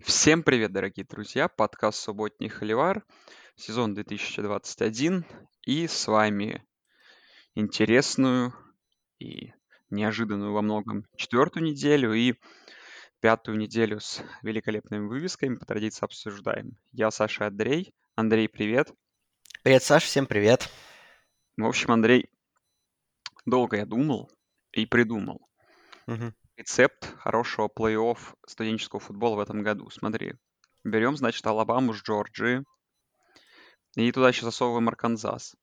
Всем привет, дорогие друзья! Подкаст «Субботний холивар», сезон 2021. И с вами интересную и неожиданную во многом четвертую неделю и пятую неделю с великолепными вывесками по традиции обсуждаем. Я Саша Андрей. Андрей, привет. Привет, Саш, всем привет. В общем, Андрей, долго я думал и придумал Мгм. Рецепт хорошего плей-офф студенческого футбола в этом году. Смотри, берем, значит, Алабаму с Джорджии и туда еще засовываем Арканзас.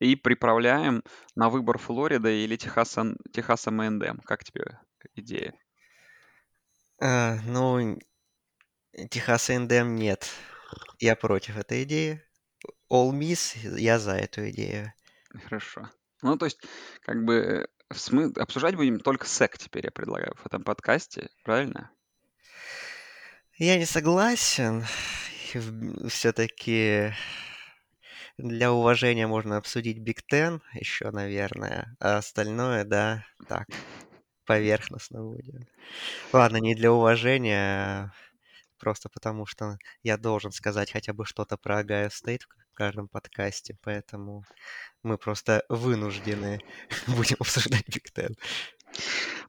И приправляем на выбор Флорида или Техаса, Техаса МНД. Как тебе идея? А, ну, Техас A&M нет. Я против этой идеи. All Miss, я за эту идею. Хорошо. Ну, то есть, как бы, мы обсуждать будем только SEC теперь, я предлагаю, в этом подкасте, правильно? Я не согласен. Все-таки для уважения можно обсудить Big Ten еще, наверное. А остальное, да, так, поверхностно будем. Ладно, не для уважения, а просто потому что я должен сказать хотя бы что-то про Ohio State в каждом подкасте, поэтому мы просто вынуждены будем обсуждать Биг Тен.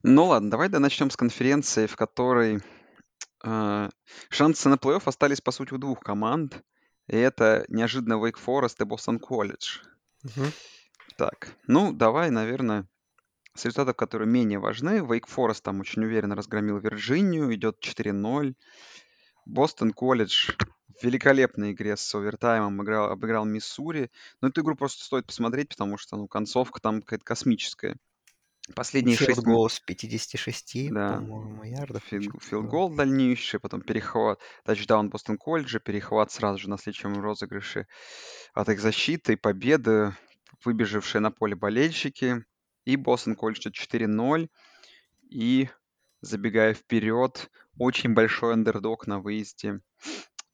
Ну ладно, давай да начнем с конференции, в которой э, шансы на плей-офф остались, по сути, у двух команд. И это неожиданно Wake Forest и Boston College. Мгм. Так, ну давай, наверное, с результатов, которые менее важны. Wake Forest там очень уверенно разгромил Вирджинию, идет 4-0. Бостон Колледж в великолепной игре с овертаймом играл, обыграл Миссури. Но эту игру просто стоит посмотреть, потому что ну, концовка там какая-то космическая. Последние шесть гол с 56, Да. по-моему, ярдов. Фил- Филгол дальнейший, потом перехват, тачдаун Бостон Колледжа, перехват сразу же на следующем розыгрыше от их защиты, победы, выбежавшие на поле болельщики. И Бостон Колледж идет 4-0. И, забегая вперед, очень большой андердог на выезде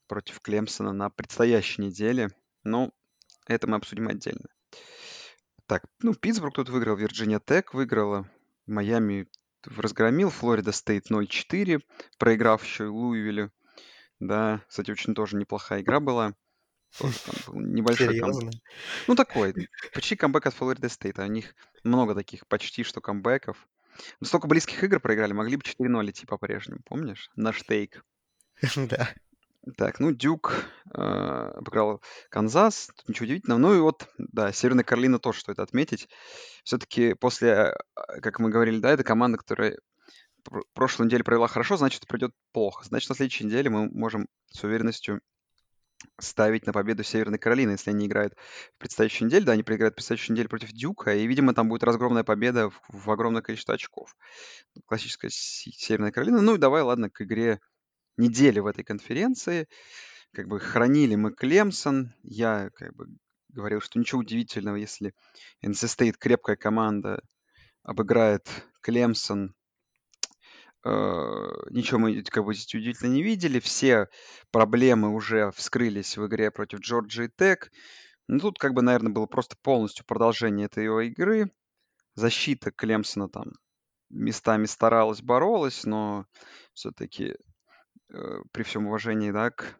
против Клемсона на предстоящей неделе. Но это мы обсудим отдельно. Так, ну, Питтсбург тут выиграл, Вирджиния Тек выиграла, Майами разгромил, Флорида Стейт 0-4, проиграв еще и Луивилю. Да, кстати, очень тоже неплохая игра была. Тоже там был небольшой Серьезно? Ну, такой, почти камбэк от Флорида Стейта. У них много таких почти что камбэков. Но столько близких игр проиграли, могли бы 4-0 идти по-прежнему, помнишь? Наш тейк. Да. Так, ну, Дюк э, обыграл Канзас, тут ничего удивительного. Ну и вот, да, Северная Каролина тоже стоит отметить. Все-таки после, э, как мы говорили, да, это команда, которая пр- прошлой неделе провела хорошо, значит, придет плохо. Значит, на следующей неделе мы можем с уверенностью ставить на победу Северной Каролины, если они играют в предстоящей неделе. Да, они проиграют в предстоящей неделе против Дюка, и, видимо, там будет разгромная победа в, в огромное количество очков. Классическая Се- Северная Каролина. Ну и давай, ладно, к игре недели в этой конференции. Как бы хранили мы Клемсон. Я как бы говорил, что ничего удивительного, если NC State крепкая команда обыграет Клемсон. Э, Ничего мы как бы здесь удивительно не видели. Все проблемы уже вскрылись в игре против Джорджии Тек. Ну, тут как бы, наверное, было просто полностью продолжение этой его игры. Защита Клемсона там местами старалась, боролась, но все-таки при всем уважении, да, к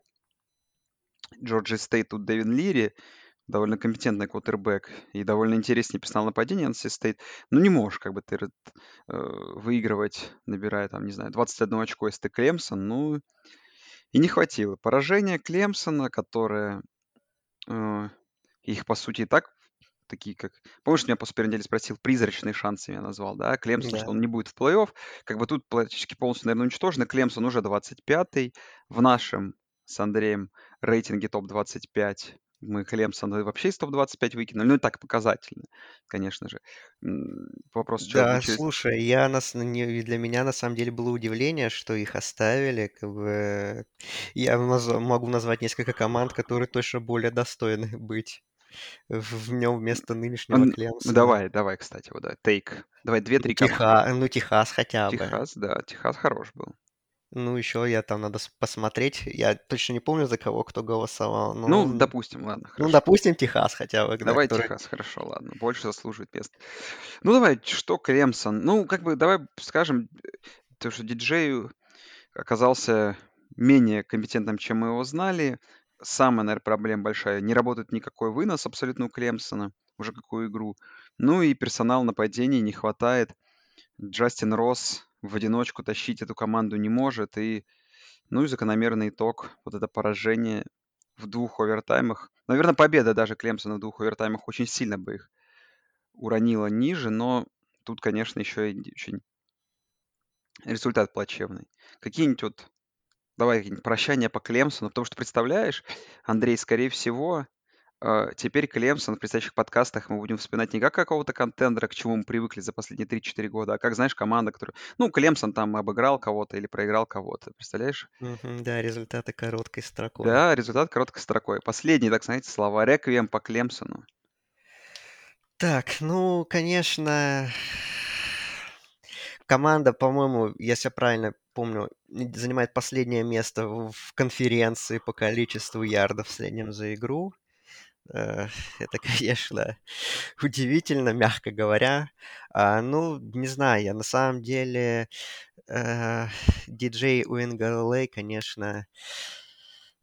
Джорджи Стейт тут Дэвин Лири, довольно компетентный квотербек и довольно интересный персонал нападения NC State. Ну, не можешь как бы ты э, выигрывать, набирая там, не знаю, 21 очко, если ты Клемсон. Ну, и не хватило. Поражение Клемсона, которое э, их, по сути, и так такие как... Помнишь, меня после первой недели спросил, призрачные шансы я назвал, да? Клемсон, Да. что он не будет в плей-офф. Как бы тут практически полностью, наверное, уничтожено. Клемсон уже 25-й. В нашем с Андреем рейтинге топ-25 мы Клемсон вообще из топ-25 выкинули. Ну, и так показательно, конечно же. Вопрос, что Да, через... слушай, я нас, для меня на самом деле было удивление, что их оставили. Как бы, я наз- могу назвать несколько команд, которые точно более достойны быть в, нем вместо нынешнего Ан- Клемсона. Давай, давай, кстати, вот, да, тейк. Давай две-три команды. Ну, Техас хотя бы. Техас, да, Техас хорош был. Ну, еще я там надо посмотреть. Я точно не помню, за кого кто голосовал. Ну, Ну, допустим, ладно, ну, хорошо. допустим, Техас хотя бы, да, Давай который... Техас, хорошо, ладно. Больше заслуживает мест. Ну, давай, что Клемсон? Ну, как бы, давай скажем, то, что диджею оказался менее компетентным, чем мы его знали. Самая, наверное, проблема большая. Не работает никакой вынос абсолютно у Клемсона уже какую игру. Ну и персонал нападения не хватает. Джастин Росс в одиночку тащить эту команду не может. И, ну и закономерный итог, вот это поражение в двух овертаймах. Наверное, победа даже Клемсона в двух овертаймах очень сильно бы их уронила ниже, но тут, конечно, еще и очень результат плачевный. Какие-нибудь вот, давай какие-нибудь прощания по Клемсону, потому что, представляешь, Андрей, скорее всего, теперь Клемсон в предстоящих подкастах мы будем вспоминать не как какого-то контендера, к чему мы привыкли за последние 3-4 года, а как, знаешь, команда, которая... Ну, Клемсон там обыграл кого-то или проиграл кого-то, представляешь? Мгм, да, результаты короткой строкой. Да, результат короткой строкой. Последние, так знаете, слова. Реквием по Клемсону. Так, ну, конечно, команда, по-моему, если я правильно помню, занимает последнее место в конференции по количеству ярдов в среднем за игру. Э, это, конечно, удивительно, мягко говоря. А, ну, не знаю, я на самом деле э, диджей Уингалей, конечно,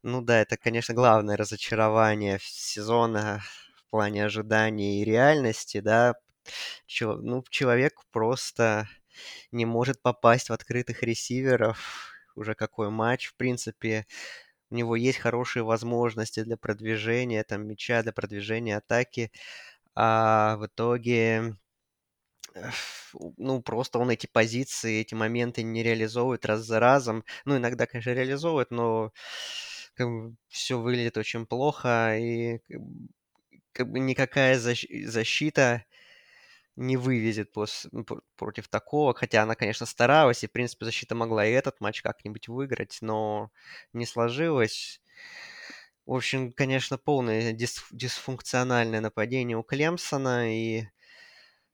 ну да, это, конечно, главное разочарование сезона в плане ожиданий и реальности, да. Ну, человек просто не может попасть в открытых ресиверов. Уже какой матч, в принципе, у него есть хорошие возможности для продвижения там мяча, для продвижения атаки, а в итоге ну, просто он эти позиции, эти моменты не реализовывает раз за разом. Ну, иногда, конечно, реализовывает, но как бы, все выглядит очень плохо, и как бы, как бы никакая защ- защита не вывезет пос- ну, пр- против такого, хотя она, конечно, старалась, и, в принципе, защита могла и этот матч как-нибудь выиграть, но не сложилось. В общем, конечно, полное дис- дисфункциональное нападение у Клемсона, и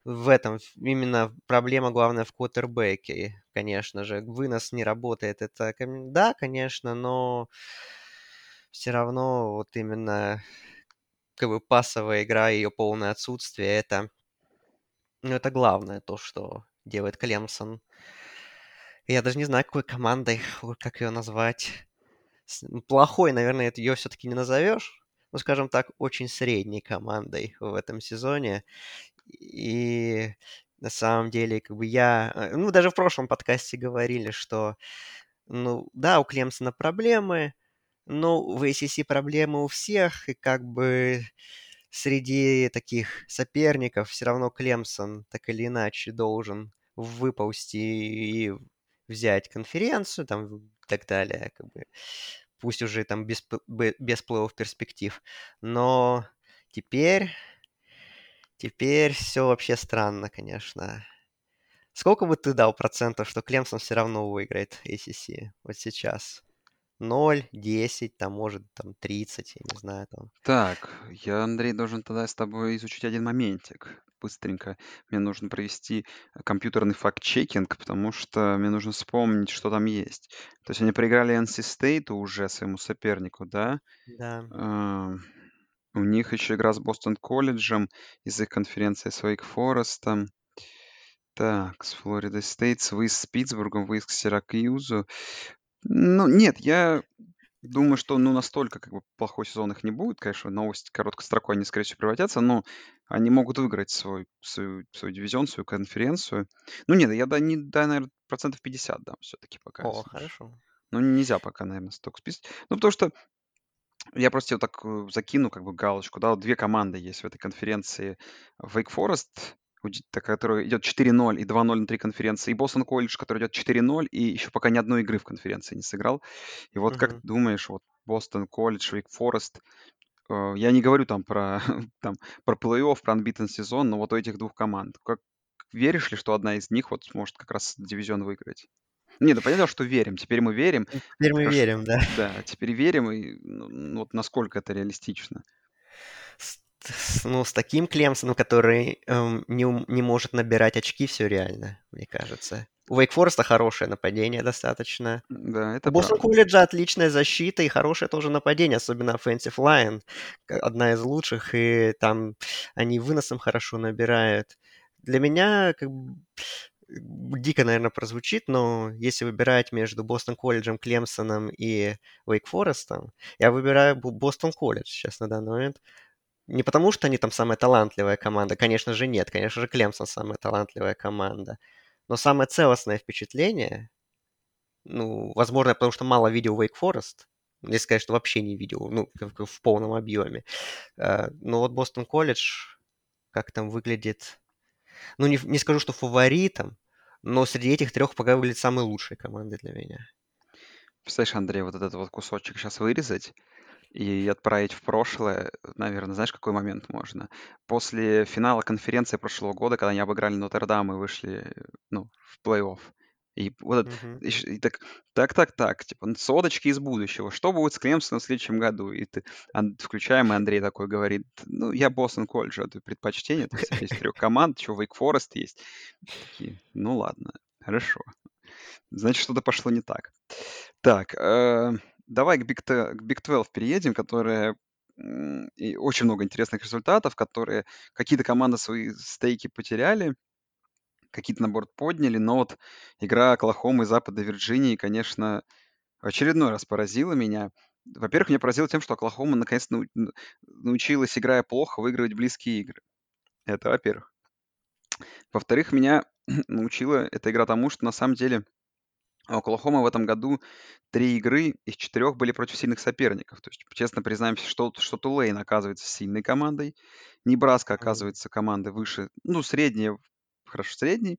в этом именно проблема главная в квотербеке, конечно же. Вынос не работает, это, да, конечно, но все равно вот именно как бы пасовая игра, ее полное отсутствие, это ну, это главное, то, что делает Клемсон. Я даже не знаю, какой командой, как ее назвать. Ну, Плохой, наверное, ее все-таки не назовешь. Ну, скажем так, очень средней командой в этом сезоне. И на самом деле, как бы я... э, Ну, даже в прошлом подкасте говорили, что, ну, да, у Клемсона проблемы, но в ACC проблемы у всех, и как бы среди таких соперников все равно Клемсон так или иначе должен выползти и взять конференцию там и так далее, как бы. Пусть уже там без, без плей-офф перспектив. Но теперь, теперь все вообще странно, конечно. Сколько бы ты дал процентов, что Клемсон все равно выиграет ACC вот сейчас? 0, 10, там, может, там, 30, я не знаю, там. Так, я, Андрей, должен тогда с тобой изучить один моментик. Быстренько. Мне нужно провести э, компьютерный факт-чекинг, потому что мне нужно вспомнить, что там есть. То есть они проиграли NC State уже своему сопернику, да? Да. У них еще игра с Бостон колледжем из их конференции с Вейк Форестом. Так, с Флорида Стейт, выезд с Питтсбургом, выезд к Сиракьюзу. Ну, нет, я думаю, что ну настолько как бы плохой сезон их не будет. Конечно, новость короткой строкой они, скорее всего, превратятся, но они могут выиграть свой, свою, свой дивизион, свою конференцию. Ну нет, я да, не, да, наверное, процентов 50 дам все-таки пока. О, хорошо. Ну, нельзя пока, наверное, столько списать. Ну, потому что я просто вот так э, закину как бы галочку, да, вот две команды есть в этой конференции. Wake Forest, который идет 4-0 и 2-0 внутри конференции, и Бостон Колледж, который идет 4-0 и еще пока ни одной игры в конференции не сыграл. И вот как Мгм. ты думаешь, вот Бостон Колледж, Forest, э, я не говорю там про, там, про плей-офф, про unbeaten сезон, но вот у этих двух команд, как веришь ли, что одна из них вот сможет как раз дивизион выиграть? Не, да понятно, что верим. Теперь мы верим. Теперь мы Хорошо. верим, да. Да, теперь верим, и ну, вот насколько это реалистично. Ну, с таким Клемсоном, который эм, не, не может набирать очки, все реально, мне кажется. У Вейк Фореста хорошее нападение достаточно. Да, У это Бостон правда. Колледжа отличная защита и хорошее тоже нападение, особенно offensive line, одна из лучших, и там они выносом хорошо набирают. Для меня как бы, дико, наверное, прозвучит, но если выбирать между Бостон колледжем, Клемсоном и Вейк Форестом, я выбираю Бостон колледж сейчас на данный момент. Не потому, что они там самая талантливая команда, конечно же нет, конечно же Клемсон самая талантливая команда, но самое целостное впечатление, ну, возможно, потому что мало видел Wake Forest, если сказать, что вообще не видел, ну, в полном объеме. Э, но вот Бостон колледж, как там выглядит, ну, не, не скажу, что фаворитом, но среди этих трех пока выглядит самой лучшей командой для меня. Представляешь, Андрей, вот этот вот кусочек сейчас вырезать и отправить в прошлое, наверное, знаешь, какой момент можно? После финала конференции прошлого года, когда они обыграли Нотр-Дам и вышли, ну, в плей-офф. И вот Мгм. и, так, так, так, так, типа, ну, содочки из будущего. Что будет с Клемсоном в следующем году? И ты, Ан- включаем, и Андрей такой говорит, ну, я Бостон колледж, а ты предпочтение, то есть есть трех команд, еще Вейк Форест есть. Такие, ну, ладно, хорошо. Значит, что-то пошло не так. Так, э, давай к Big, к Big 12 переедем, которая м, и очень много интересных результатов, которые какие-то команды свои стейки потеряли, какие-то, наоборот, подняли, но вот игра Оклахомы Западной Вирджинии, конечно, в очередной раз поразила меня. Во-первых, меня поразило тем, что Оклахома наконец нау- н- научилась, играя плохо, выигрывать близкие игры. Это во-первых. Во-вторых, меня научила эта игра тому, что на самом деле у Оклахомы в этом году три игры из четырех были против сильных соперников. То есть, честно признаемся, что, что Тулейн оказывается сильной командой, Небраска оказывается командой выше, ну, средняя, хорошо, средней.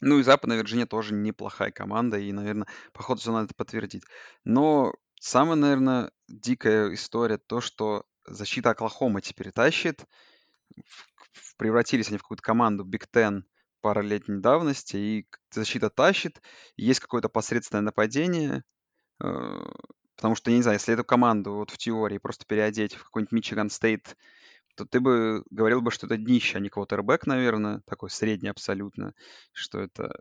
Ну и Западная Вирджиния тоже неплохая команда, и, наверное, по ходу сезона надо это подтвердить. Но самая, наверное, дикая история то, что защита Оклахомы теперь тащит. Превратились они в какую-то команду Big Ten пара-летней давности, и защита тащит, есть какое-то посредственное нападение, э, потому что, я не знаю, если эту команду вот в теории просто переодеть в какой-нибудь Мичиган Стейт, то ты бы говорил бы, что это днище, а не квотербек, наверное, такой средний абсолютно, что это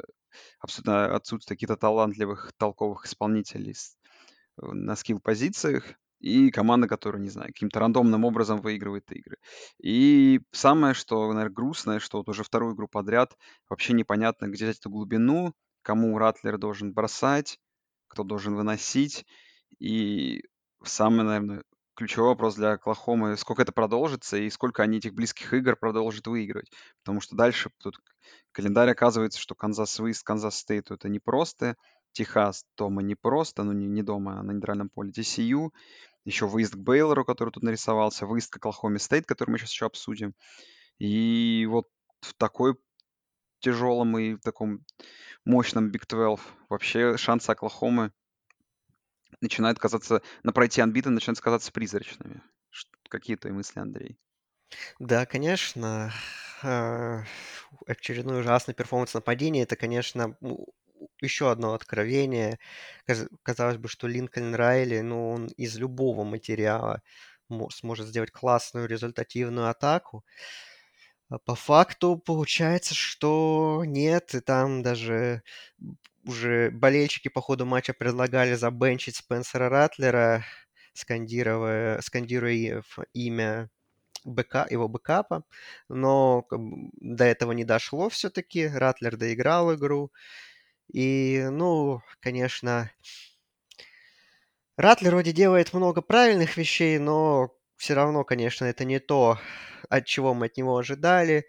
абсолютно отсутствие каких-то талантливых, толковых исполнителей э, на скилл-позициях, и команда, которая, не знаю, каким-то рандомным образом выигрывает игры. И самое, что, наверное, грустное, что вот уже вторую игру подряд вообще непонятно, где взять эту глубину, кому Ратлер должен бросать, кто должен выносить. И самый, наверное, ключевой вопрос для Оклахомы, сколько это продолжится и сколько они этих близких игр продолжат выигрывать. Потому что дальше тут календарь оказывается, что Канзас выезд Канзас Стейту это непросто, Техас дома непросто, ну не, не дома, а на нейтральном поле, TCU, еще выезд к Бейлору, который тут нарисовался, выезд к Оклахоме Стейт, который мы сейчас еще обсудим. И вот в такой тяжелом и в таком мощном Big 12 вообще шансы Оклахомы начинают казаться, на пройти unbeaten начинают казаться призрачными. Какие твои мысли, Андрей? Да, конечно, очередной ужасный перформанс нападения, это, конечно, еще одно откровение. Каз- Казалось бы, что Линкольн Райли, ну, он из любого материала мо- сможет сделать классную результативную атаку. А по факту получается, что нет, и там даже уже болельщики по ходу матча предлагали забенчить Спенсера Ратлера, скандируя, скандируя имя бэка, его бэкапа, но до этого не дошло все-таки. Ратлер доиграл игру. И, ну, конечно, Ратлер вроде делает много правильных вещей, но все равно, конечно, это не то, от чего мы от него ожидали.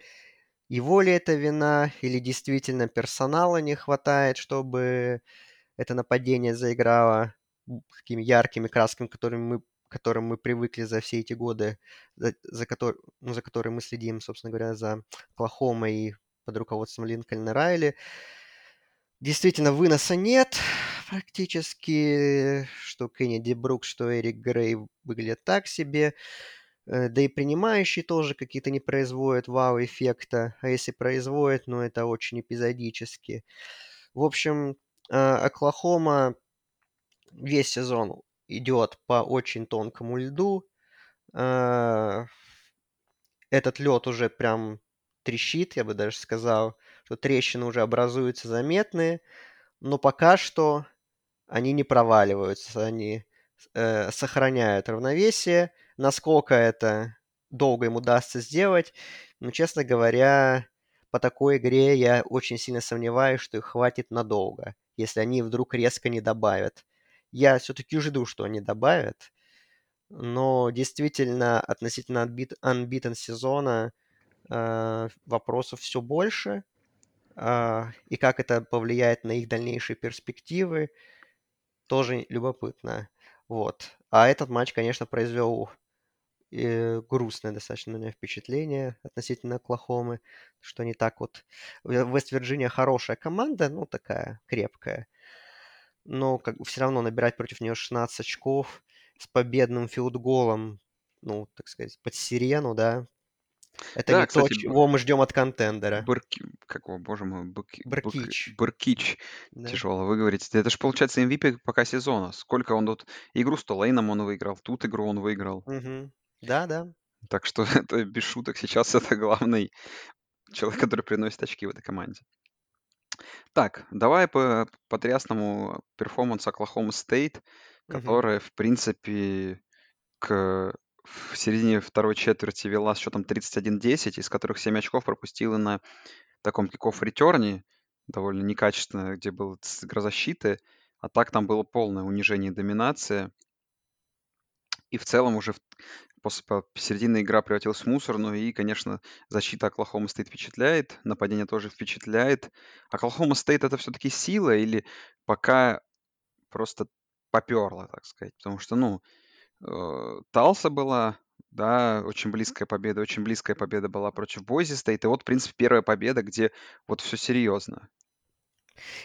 Его ли это вина, или действительно персонала не хватает, чтобы это нападение заиграло такими яркими красками, которыми мы, которым мы привыкли за все эти годы, за, за, котор- ну, за которые мы следим, собственно говоря, за Оклахомой и под руководством Линкольна Райли. Действительно, выноса нет практически, что Кеннеди Брук, что Эрик Грей выглядят так себе. Э, Да и принимающие тоже какие-то не производят вау-эффекта, а если производят, ну это очень эпизодически. В общем, э, Оклахома весь сезон идет по очень тонкому льду. Э, Этот лед уже прям трещит, я бы даже сказал, что трещины уже образуются заметные, но пока что они не проваливаются, они э, сохраняют равновесие. Насколько это долго им удастся сделать, ну, честно говоря, по такой игре я очень сильно сомневаюсь, что их хватит надолго, если они вдруг резко не добавят. Я все-таки жду, что они добавят, но действительно относительно unbeat, unbeaten сезона э, вопросов все больше, и как это повлияет на их дальнейшие перспективы, тоже любопытно. Вот. А этот матч, конечно, произвел э, грустное достаточно на меня впечатление относительно Оклахомы, что они так вот... Вест-Вирджиния хорошая команда, ну, такая крепкая, но как все равно набирать против нее 16 очков с победным филдголом, ну, так сказать, под сирену, да, это Да, не то, кстати, Б- чего мы ждем от контендера. Бурки... Как его, боже мой, Буки... Бук... Баркич, Буркич. да. Тяжело выговорить. Это же, получается, MVP пока сезона. Сколько он тут... Игру с Тулейном он выиграл, тут игру он выиграл. Мгм. Да, да. Так что это без шуток сейчас это главный человек, который приносит очки в этой команде. Так, давай по потрясному перформансу Оклахома Стейт, которая, в принципе, к в середине второй четверти вела с счетом 31-10, из которых 7 очков пропустила на таком киков ретерне, довольно некачественно, где был игра защиты. А так там было полное унижение и доминация. И в целом уже после по- середины игра превратилась в мусорную. И, конечно, защита Оклахома Стейт впечатляет, нападение тоже впечатляет. Оклахома Стейт это все-таки сила или пока просто поперло, так сказать? Потому что, ну, Талса была, да, очень близкая победа, очень близкая победа была против Бойзи Стейт. И вот, в принципе, первая победа, где вот все серьезно.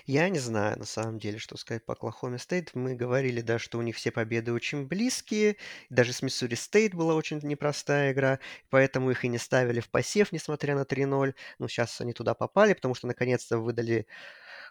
Я не знаю, на самом деле, что сказать по Оклахоме Стейт. Мы говорили, да, что у них все победы очень близкие. Даже с Миссури Стейт была очень непростая игра, поэтому их и не ставили в посев, несмотря на 3-0. Ну, сейчас они туда попали, потому что наконец-то выдали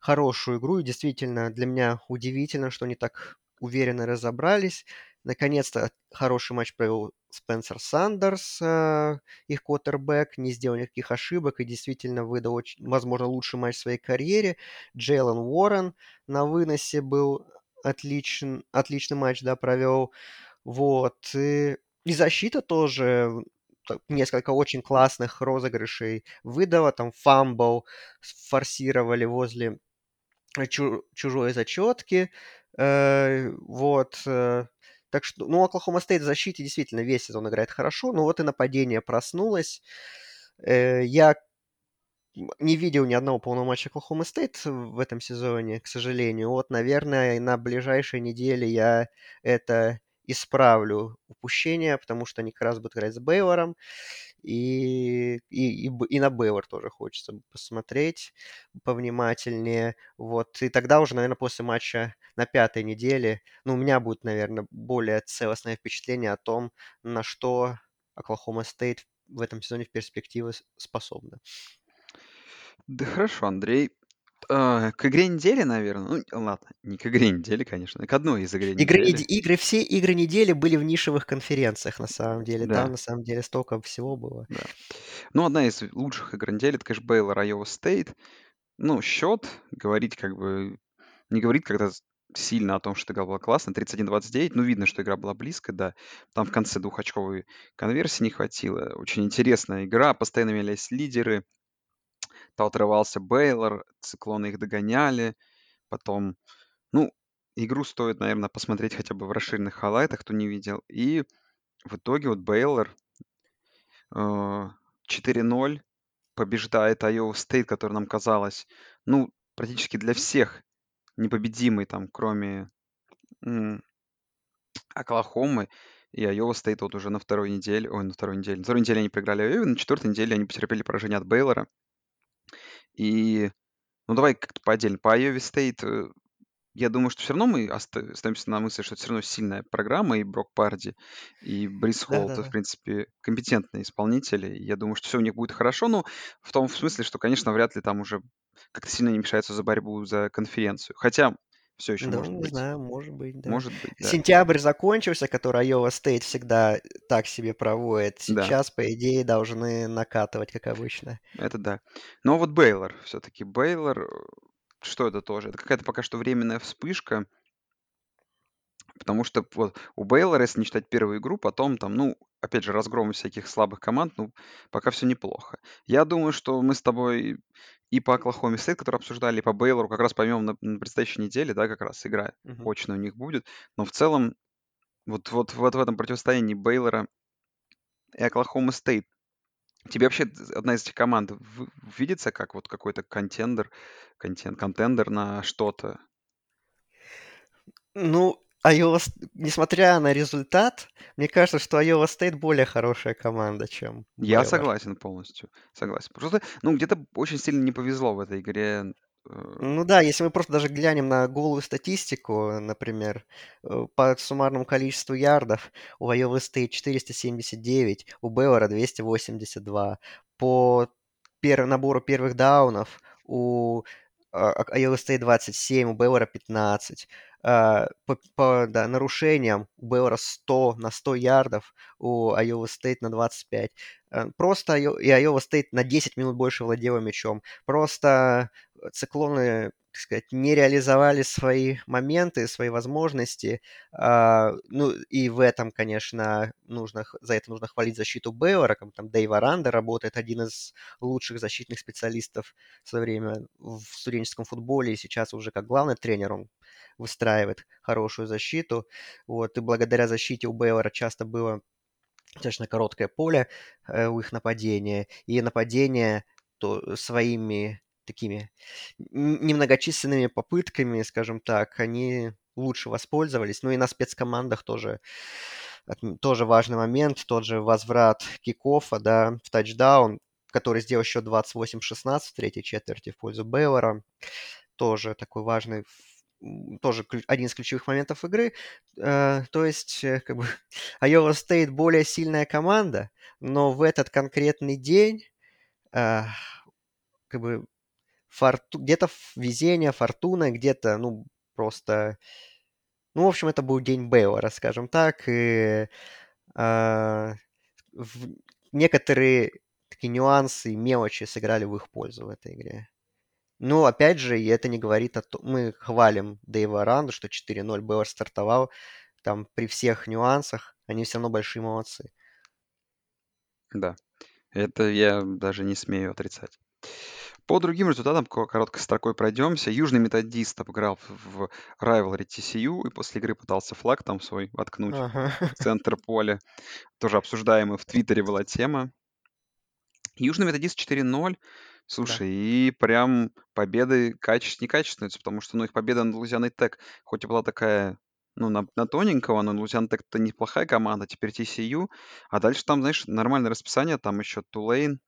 хорошую игру. И действительно, для меня удивительно, что они так уверенно разобрались. Наконец-то хороший матч провел Спенсер Сандерс, э, их квотербек, не сделал никаких ошибок и действительно выдал, очень, возможно, лучший матч в своей карьере. Джейлен Уоррен на выносе был отличен, отличный матч, да, провел. Вот. И, и защита тоже несколько очень классных розыгрышей выдала. Там fumble форсировали возле чу- чужой зачетки. Э, вот. э, Так что, ну, Оклахома Стейт в защите действительно весь сезон играет хорошо, но вот и нападение проснулось. Э, Я не видел ни одного полного матча Оклахома Стейт в этом сезоне, к сожалению. Вот, наверное, на ближайшей неделе я это исправлю упущение, потому что они как раз будут играть с Бейлором. И, и, и, и на Бейлор тоже хочется посмотреть повнимательнее. Вот. И тогда уже, наверное, после матча на пятой неделе, ну, у меня будет, наверное, более целостное впечатление о том, на что Оклахома Стейт в этом сезоне в перспективе способна. Да хорошо, Андрей. А, К игре недели, наверное. Ну, ладно, не к игре недели, конечно, к одной из игры Игры, недели. неде- игры, все игры недели были в нишевых конференциях, на самом деле. Там, Да, на самом деле, столько всего было. да. Ну, одна из лучших игр недели, это, конечно, Бейлор Айова Стейт. Ну, счет говорить как бы... Не говорит когда сильно о том, что игра была классная. 31-29. Ну, видно, что игра была близко, да. Там в конце двухочковой конверсии не хватило. Очень интересная игра. Постоянно менялись лидеры. То отрывался Бейлор, циклоны их догоняли. Потом, ну, игру стоит, наверное, посмотреть хотя бы в расширенных хайлайтах, кто не видел. И в итоге вот Бейлор э, 4-0 побеждает Айова Стейт, который нам казалось, ну, практически для всех непобедимый, там, кроме м, Оклахомы. И Айова Стейт вот уже на второй неделе, ой, на второй неделе, на второй неделе они проиграли Айове, на четвертой неделе они потерпели поражение от Бейлора. И, ну, давай как-то по отдельно. По Айове Стейт, э, я думаю, что все равно мы оста- остаемся на мысли, что это все равно сильная программа, и Брок Парди, и Брис Холл, это, в принципе, компетентные исполнители. Я думаю, что все у них будет хорошо, ну, в том смысле, что, конечно, вряд ли там уже как-то сильно не мешается за борьбу за конференцию. Хотя все еще Ну, может не быть. знаю, может быть, да. Может быть, да. Сентябрь закончился, который Айова Стейт всегда так себе проводит. Да, Сейчас, по идее, должны накатывать, как обычно. это да. Но вот Бейлор, все-таки Бейлор, э, что это тоже? Это какая-то пока что временная вспышка, потому что вот у Бейлора, если не считать первую игру, потом там, ну, опять же, разгром всяких слабых команд, ну, пока все неплохо. Я думаю, что мы с тобой и по Оклахоме Стейт, который обсуждали, и по Бейлору как раз поймем на, на предстоящей неделе, да, как раз игра Мгм. очная у них будет. Но в целом, вот, вот, вот в этом противостоянии Бейлора и Оклахома Стейт, тебе вообще одна из этих команд видится как вот какой-то contender, contend, contender на что-то? Ну, Iowa, несмотря на результат, мне кажется, что Iowa State более хорошая команда, чем Я согласен полностью, согласен. Просто, ну, где-то очень сильно не повезло в этой игре. э, Ну да, если мы просто даже глянем на голую статистику, например, э, по суммарному количеству ярдов, у Iowa State 479, у Бейлора 282. По пер- набору первых даунов у а, а, Iowa State 27, у Бейлора 15. А, По, по, да, нарушениям у Бейлора 100 на 100 ярдов, у Iowa State на 25. Э, Просто и Iowa State на 10 минут больше владела мячом. Просто циклоны, так сказать, не реализовали свои моменты, свои возможности. А, ну, и в этом, конечно, нужно, за это нужно хвалить защиту Бейлора. Там, Дэйв Аранда работает, один из лучших защитных специалистов в свое время в студенческом футболе, и сейчас уже как главный тренер он выстраивает хорошую защиту. Вот, и благодаря защите у Бейлора часто было достаточно короткое поле э, у их нападения, и нападение то своими такими немногочисленными попытками, скажем так, они лучше воспользовались. Ну и на спецкомандах тоже, тоже важный момент, тот же возврат кикофа, да, в тачдаун, который сделал еще 28-16 в третьей четверти в пользу Бейлора. Тоже такой важный, тоже один из ключевых моментов игры. Э, то есть, э, как бы, Iowa State более сильная команда, но в этот конкретный день а, как бы форту... где-то везение, фортуна, где-то, ну, просто... Ну, в общем, это был день Бейлора, скажем так, и некоторые такие нюансы, мелочи сыграли в их пользу в этой игре. Ну, опять же, и это не говорит о том... Мы хвалим Дэйва Ранду, что 4-0 Бейлор стартовал, там при всех нюансах, они все равно большие молодцы. Да, это я даже не смею отрицать. По другим результатам ко- короткой строкой пройдемся. Южный методист обыграл в в Rivalry TCU и после игры пытался флаг там свой воткнуть Ага. в центр поля. Тоже обсуждаемая в Твиттере была тема. Южный методист 4-0. Да. Слушай, и прям победы качественные, некачественные, потому что, ну, их победа над Лузианой Тек, хоть и была такая, ну, на, на тоненького, но Лузиана Тек это неплохая команда, теперь TCU, а дальше там, знаешь, нормальное расписание, там еще Тулейн,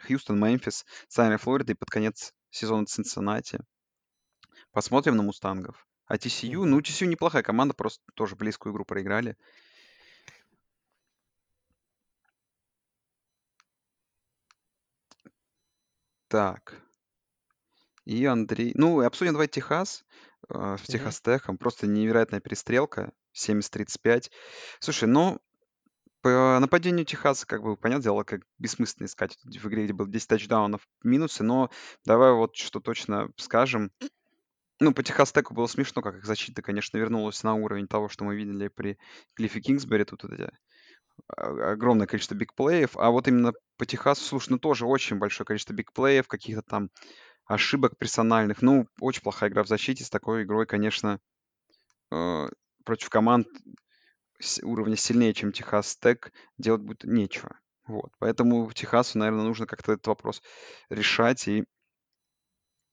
Хьюстон, Мемфис, Центральная Флорида и под конец сезона Цинциннати. Посмотрим на Мустангов. А TCU, ну, Мгм. TCU неплохая команда, просто тоже близкую игру проиграли. Так, и Андрей... Ну, и обсудим давай Техас э, с Мгм. Техас Техом. Просто невероятная перестрелка. 70-35. Слушай, ну, по нападению Техаса, как бы, понятное дело, как бессмысленно искать в игре, где было 10 тачдаунов минусы, но давай вот что точно скажем. Ну, по Техас Теку было смешно, как их защита, конечно, вернулась на уровень того, что мы видели при Клиффе Кингсбери. Тут вот эти а, огромное количество бигплеев. А вот именно по Техасу, слушай, ну тоже очень большое количество бигплеев, каких-то там ошибок персональных. Ну, очень плохая игра в защите. С такой игрой, конечно, э, против команд уровня сильнее, чем Техас Тек, делать будет нечего. Вот. Поэтому Техасу, наверное, нужно как-то этот вопрос решать. И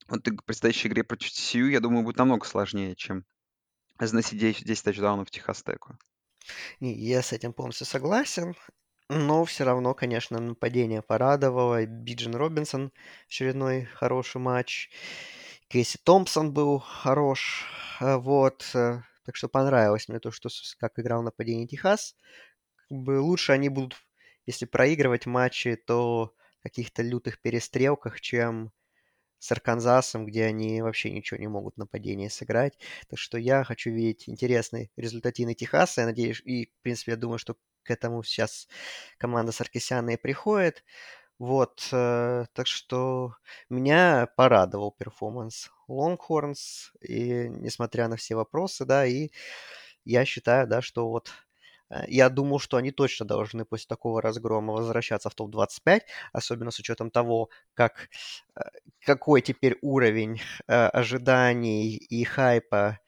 вот к предстоящей игре против TCU, я думаю, будет намного сложнее, чем заносить 10, 10 тачдаунов Техас Теку. Не, я с этим полностью согласен, но все равно, конечно, нападение порадовало. Биджин Робинсон очередной хороший матч. Кейси Томпсон был хорош. а, Вот. э, Так что понравилось мне то, что как играл нападение Техас. Как бы лучше они будут, если проигрывать матчи, то каких-то лютых перестрелках, чем с Арканзасом, где они вообще ничего не могут в нападении сыграть. Так что я хочу видеть интересный результативный Техас. Я надеюсь, и, в принципе, я думаю, что к этому сейчас команда Саркисяна и приходит. Вот, э, так что меня порадовал performance Longhorns, и несмотря на все вопросы, да, и я считаю, да, что вот я думал, что они точно должны после такого разгрома возвращаться в топ-25, особенно с учетом того, как, э, какой теперь уровень э, ожиданий и хайпа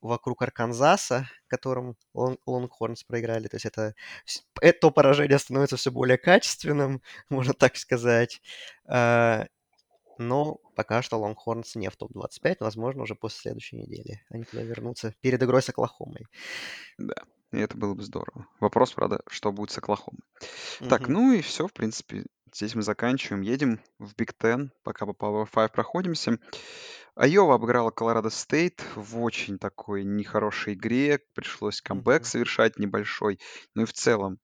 вокруг Арканзаса, которым Longhorns проиграли. То есть это, это поражение становится все более качественным, можно так сказать. Но пока что Longhorns не в топ-25, возможно, уже после следующей недели. Они туда вернутся перед игрой с Оклахомой. Да, и это было бы здорово. Вопрос, правда, что будет с Оклахомой. Так, ну и все, в принципе. Здесь мы заканчиваем. Едем в Big Ten, пока по Power 5 проходимся. Айова обыграла Колорадо Стейт в очень такой нехорошей игре. Пришлось камбэк угу. совершать небольшой. Ну и в целом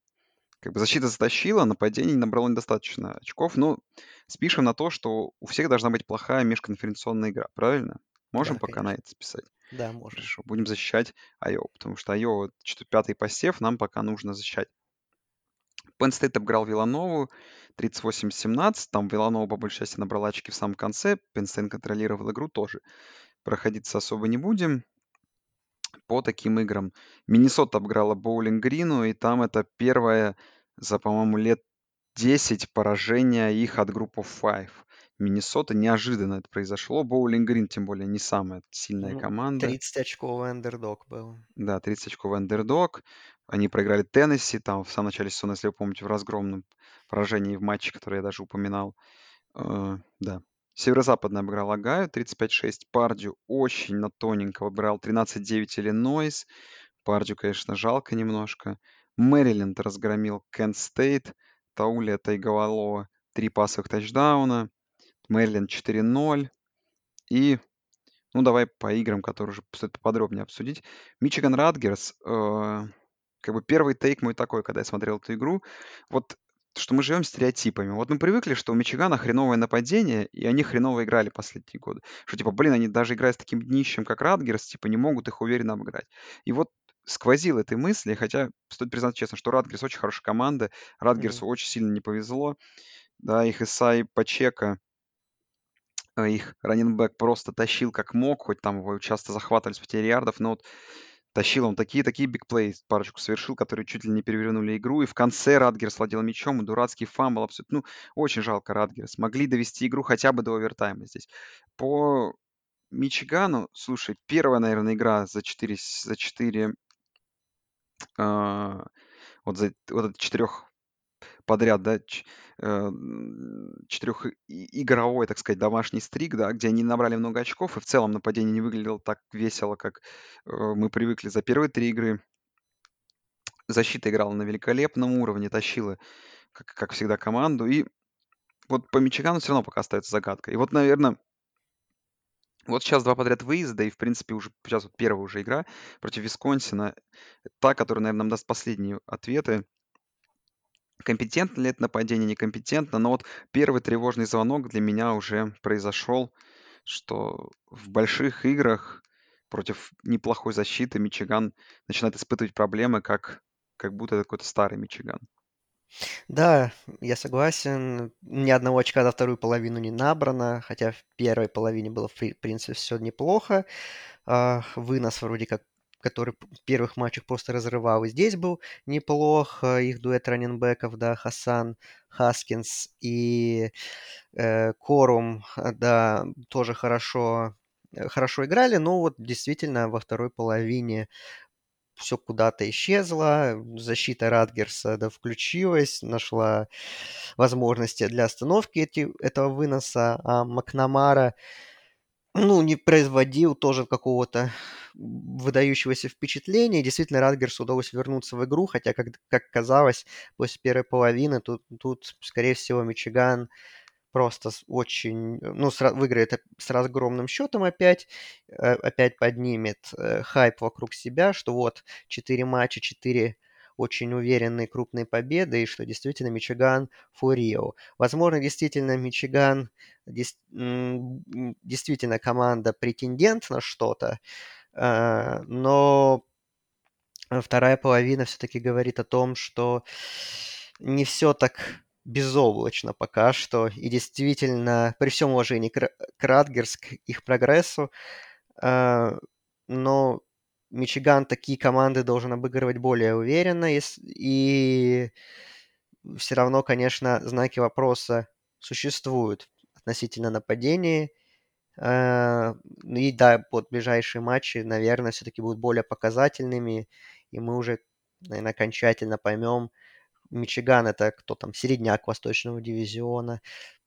как бы защита затащила, нападение набрало недостаточно очков. Но спишем на то, что у всех должна быть плохая межконференционная игра, правильно? Можем да, пока конечно. на это списать? Да, можем. Хорошо, будем защищать Айо, потому что Айо пятый посев нам пока нужно защищать. Penn State обыграл Виланову 38-17. Там Виланова, по большей части, набрала очки в самом конце. Penn State контролировал игру тоже. Проходиться особо не будем по таким играм. Миннесота обыграла Боулинг Грину, и там это первое за, по-моему, лет 10 поражения их от группы Five. Миннесота неожиданно это произошло. Боулинг Грин, тем более, не самая сильная ну, команда. 30 очковый андердог был. Да, 30 очковый андердог. Они проиграли Теннесси там в самом начале сезона, если вы помните, в разгромном поражении в матче, который я даже упоминал. Uh, да. Северо-западная обыграл Агаю 35-6. Пардию очень на тоненько обыграл 13-9 Иллинойс. Пардию, конечно, жалко немножко. Мэриленд разгромил Кент Стейт. Таулия Тайговалова три пасовых тачдауна. Мэриленд 4-0. И, ну, давай по играм, которые уже стоит поподробнее обсудить. Мичиган Радгерс. Э, как бы первый тейк мой такой, когда я смотрел эту игру. Вот что мы живем стереотипами. Вот мы привыкли, что у Мичигана хреновое нападение, и они хреново играли последние годы. Что типа, блин, они даже играя с таким днищем, как Радгерс, типа не могут их уверенно обыграть. И вот сквозил этой мысли, хотя стоит признать честно, что Ратгерс очень хорошая команда, Ратгерсу mm-hmm. очень сильно не повезло, да, их Исайя Пачеко, их running back просто тащил как мог, хоть там его часто захватывали с потери ярдов, но вот Тащил он такие-такие big play, парочку совершил, которые чуть ли не перевернули игру. И в конце Ратгерс владел мячом, и дурацкий fumble. Абсолютно, ну, очень жалко Ратгерс. Могли довести игру хотя бы до овертайма здесь. По Мичигану, слушай, первая, наверное, игра за 4, за 4 а, вот за вот этот четырех подряд, да, э, четырехигровой, так сказать, домашний стрик, да, где они набрали много очков, и в целом нападение не выглядело так весело, как э, мы привыкли за первые три игры. Защита играла на великолепном уровне, тащила, как, как всегда, команду. И вот по Мичигану все равно пока остается загадкой. И вот, наверное, вот сейчас два подряд выезда, и, в принципе, уже сейчас вот первая уже игра против Висконсина. Та, которая, наверное, нам даст последние ответы. Компетентно ли это нападение, некомпетентно, но вот первый тревожный звонок для меня уже произошел, что в больших играх против неплохой защиты Мичиган начинает испытывать проблемы, как, как будто это какой-то старый Мичиган. Да, я согласен. Ни одного очка за вторую половину не набрано, хотя в первой половине было, в принципе, все неплохо. Вынос вроде как который в первых матчах просто разрывал. И здесь был неплох. Их дуэт раненбеков, да, Хасан, Хаскинс и э, Корум, да, тоже хорошо, э, хорошо играли. Но вот действительно во второй половине все куда-то исчезло, защита Радгерса да, включилась, нашла возможности для остановки эти, этого выноса, а Макнамара ну, не производил тоже какого-то выдающегося впечатления. действительно, Радгерсу удалось вернуться в игру, хотя, как, как казалось, после первой половины тут, тут скорее всего, Мичиган просто очень, ну, с, выиграет с разгромным счетом опять, э, опять поднимет э, хайп вокруг себя, что вот 4 матча, 4 очень уверенные крупные победы, и что действительно Мичиган фурио. Возможно, действительно Мичиган действительно команда претендент на что-то, э, но вторая половина все-таки говорит о том, что не все так безоблачно пока что. И действительно, при всем уважении к, к Радгерс, к их прогрессу, э, но Мичиган такие команды должен обыгрывать более уверенно, и все равно, конечно, знаки вопроса существуют относительно нападения. А, и да, вот ближайшие матчи, наверное, все-таки будут более показательными, и мы уже, наверное, окончательно поймем, Мичиган это кто там, середняк восточного дивизиона,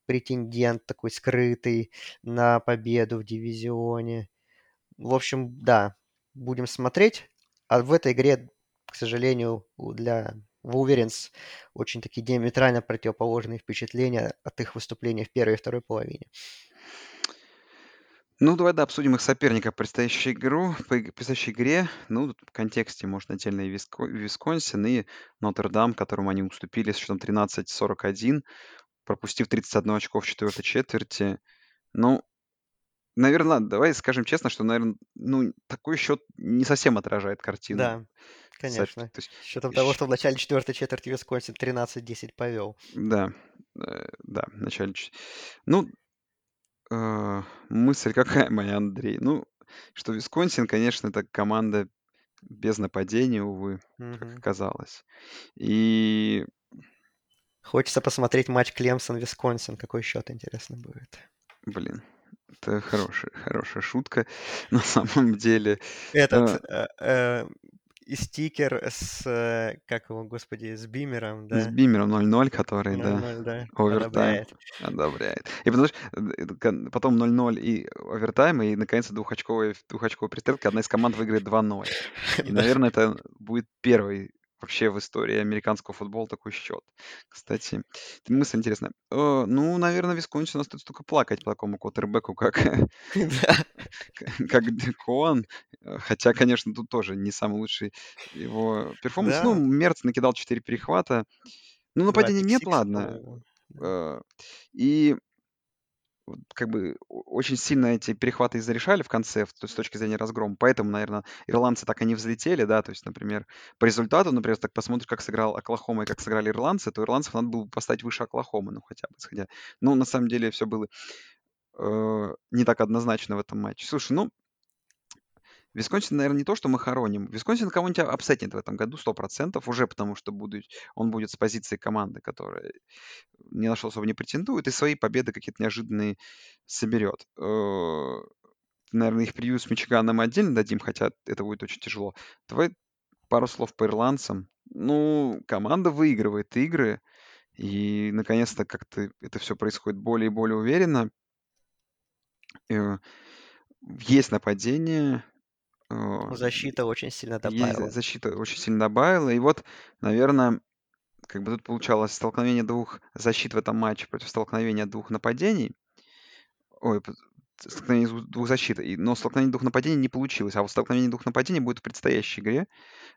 претендент такой скрытый на победу в дивизионе. В общем, да, будем смотреть. А в этой игре, к сожалению, для Вулверинс очень такие диаметрально противоположные впечатления от их выступления в первой и второй половине. Ну, давай, да, обсудим их соперника в предстоящей игру, предстоящей игре. Ну, в контексте можно отдельно и Виско- Висконсин, и Нотр-Дам, которому они уступили с счетом 13-41, пропустив 31 очко в четвертой четверти. Ну, наверное, давай скажем честно, что, наверное, ну, такой счет не совсем отражает картину. Да, конечно. То есть, С учетом того, что в начале четвертой четверти Висконсин 13-10 повел. Да, э, да, в начале... Ну, э, мысль какая моя, Андрей? Ну, что Висконсин, конечно, это команда без нападения, увы, как оказалось. И Хочется посмотреть матч Клемсон-Висконсин. Какой счет, интересно, будет. Блин, это хорошая, хорошая шутка на самом деле. Этот, э, э, и стикер с, э, как его, господи, с бимером, да? С бимером 0-0, который, 0-0, да, да, овертайм одобряет. одобряет. И потому что потом 0-0 и овертайм, и наконец двухочковая, двухочковая пристрелка, одна из команд выиграет 2-0. И, наверное, это будет первый вообще в истории американского футбола такой счет. Кстати, мысль интересная. Э, ну, наверное, Висконсин остается только плакать по такому квотербеку, как, как Декон. Хотя, конечно, тут тоже не самый лучший его перформанс. Ну, Мерц накидал 4 перехвата. Ну, нападения нет, ладно. Э, и как бы очень сильно эти перехваты зарешали в конце, с точки зрения разгрома. Поэтому, наверное, ирландцы так и не взлетели, да, то есть, например, по результату, например, так посмотришь, как сыграл Оклахома и как сыграли ирландцы, то ирландцев надо было поставить выше Оклахомы, ну, хотя бы, исходя. Ну, на самом деле, все было э, не так однозначно в этом матче. Слушай, ну, Висконсин, наверное, не то, что мы хороним. Висконсин кого-нибудь upset нет в этом году 100%, уже потому что будет, он будет с позиции команды, которая ни на что особо не претендует, и свои победы какие-то неожиданные соберет. Э, наверное, их превью с Мичиганом отдельно дадим, хотя это будет очень тяжело. Давай пару слов по ирландцам. Ну, команда выигрывает игры, и наконец-то как-то это все происходит более и более уверенно. Э, есть нападение, защита очень сильно добавила. защита очень сильно добавила. И вот, наверное, как бы тут получалось столкновение двух защит в этом матче против столкновения двух нападений. Ой, столкновение двух защит. Но столкновение двух нападений не получилось. А вот столкновение двух нападений будет в предстоящей игре,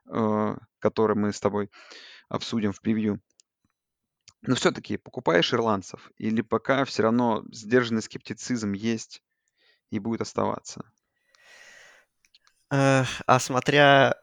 э, которую мы с тобой обсудим в превью. Но все-таки покупаешь ирландцев или пока все равно сдержанный скептицизм есть и будет оставаться? Э, а смотря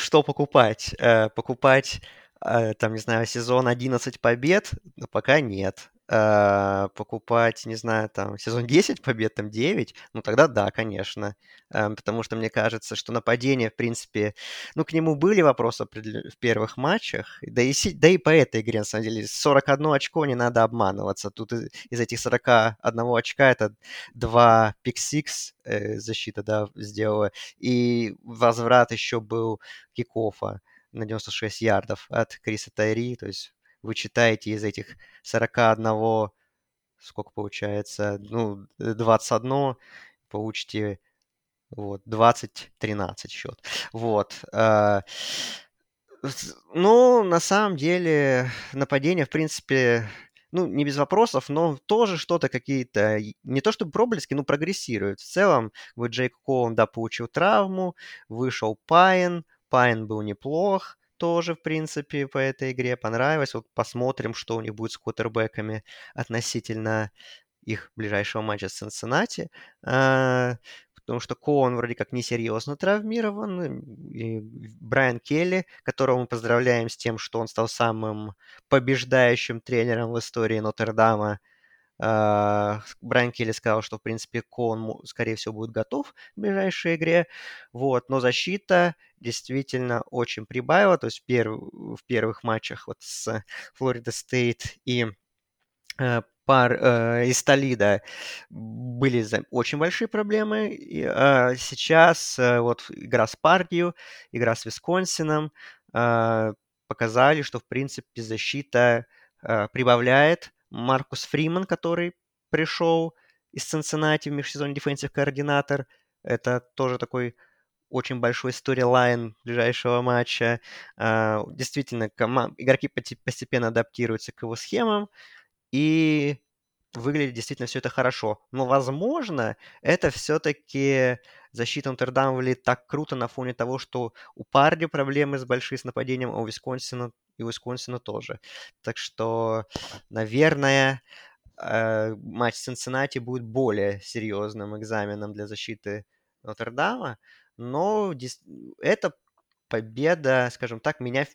что покупать. Э, покупать, э, там, не знаю, сезон 11 побед, пока нет. Э, покупать, не знаю, там, сезон 10 побед, там, 9, ну, тогда да, конечно. Э, потому что мне кажется, что нападение, в принципе, ну, к нему были вопросы в первых матчах, да и, да и по этой игре, на самом деле, 41 очко не надо обманываться. Тут из, из этих 41 очка это 2 пик-сикс э, защита, да, сделала, и возврат еще был кикофа на 96 ярдов от Криса Тайри, то есть вы читаете из этих 41, сколько получается, ну, 21, получите вот, 20-13 счет. Вот. А, ну, на самом деле, нападение, в принципе, ну, не без вопросов, но тоже что-то какие-то, не то чтобы проблески, но прогрессируют. В целом, вот Джейк Коун, да, получил травму, вышел Пайн, Пайн был неплох, тоже, в принципе, по этой игре понравилось. Вот посмотрим, что у них будет с квотербеками относительно их ближайшего матча с Цинциннати. А, потому что Коун вроде как несерьезно травмирован. И Брайан Келли, которого мы поздравляем с тем, что он стал самым побеждающим тренером в истории Нотр-Дама, Брайан Келли сказал, что, в принципе, Кон, скорее всего, будет готов в ближайшей игре. Вот. Но защита действительно очень прибавила. То есть перв... в первых матчах вот с Флорида Стейт и э, пар э, из Толида были очень большие проблемы. И, э, сейчас э, вот игра с Пардию, игра с Висконсином э, показали, что, в принципе, защита э, прибавляет Маркус Фриман, который пришел из Цинциннати в межсезонный defensive координатор. Это тоже такой очень большой storyline ближайшего матча. Uh, действительно, команд... игроки постепенно адаптируются к его схемам, и выглядит действительно все это хорошо. Но, возможно, это все-таки защита Нотр-Дам выглядит так круто на фоне того, что у Парди проблемы с большим нападением, а у Висконсина и у Висконсина тоже. Так что, наверное, э, матч с Цинциннати будет более серьезным экзаменом для защиты Нотр-Дама. Но эта победа, скажем так, меня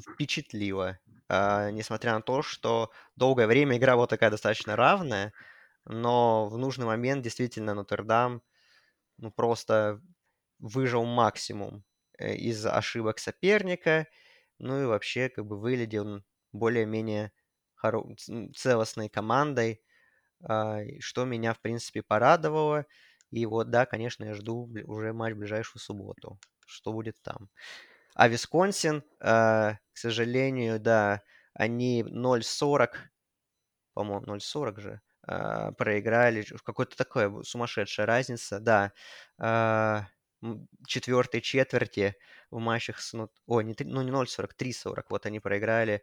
впечатлила. Uh, несмотря на то, что долгое время игра была такая достаточно равная, но в нужный момент действительно Нотр-Дам ну, просто выжил максимум э, из ошибок соперника, ну и вообще как бы выглядел более-менее целостной командой, а, что меня, в принципе, порадовало. И вот, да, конечно, я жду уже матч в ближайшую субботу, что будет там. А Висконсин, а, к сожалению, да, они 0.40, по-моему, 0.40 же, а, проиграли. Какой-то такая сумасшедшая разница, да. Четвертой четверти в матчах с... Ну, о, не, ну не 0.40, 3.40. Вот они проиграли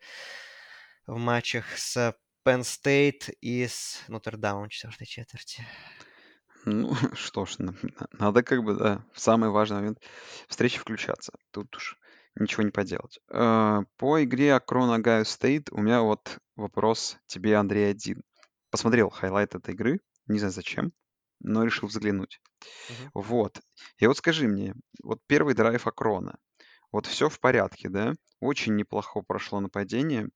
в матчах с Penn State и с Нотр-Дам четвертой четверти. Ну, что ж, надо как бы, да, в самый важный момент встречи включаться. Тут уж ничего не поделать. Э, по игре Акрон Огайо Стейт у меня вот вопрос тебе, Андрей, один. Посмотрел highlight этой игры, не знаю зачем, но решил взглянуть. Мгм. Вот. И вот скажи мне, вот первый драйв Акрона, вот все в порядке, да? Очень неплохо прошло нападение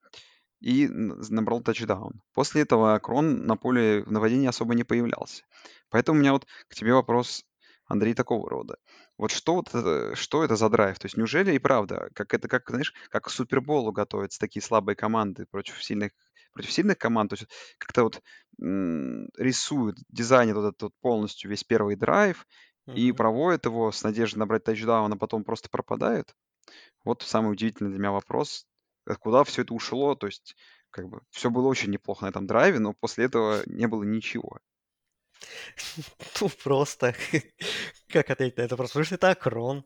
и набрал тачдаун. После этого Акрон на поле в нападении особо не появлялся. Поэтому у меня вот к тебе вопрос, Андрей, такого рода. Вот что вот это, что это за драйв? То есть неужели и правда, как это, как, знаешь, как к Суперболу готовятся такие слабые команды против сильных, против сильных команд, то есть как-то вот м, рисуют, дизайнят вот этот вот полностью весь первый драйв и Мгм. проводят его с надеждой набрать тачдаун, а потом просто пропадают? Вот самый удивительный для меня вопрос, э, куда все это ушло, то есть как бы все было очень неплохо на этом драйве, но после этого не было ничего. Ну, просто, как ответить на это вопрос? Потому что это Акрон.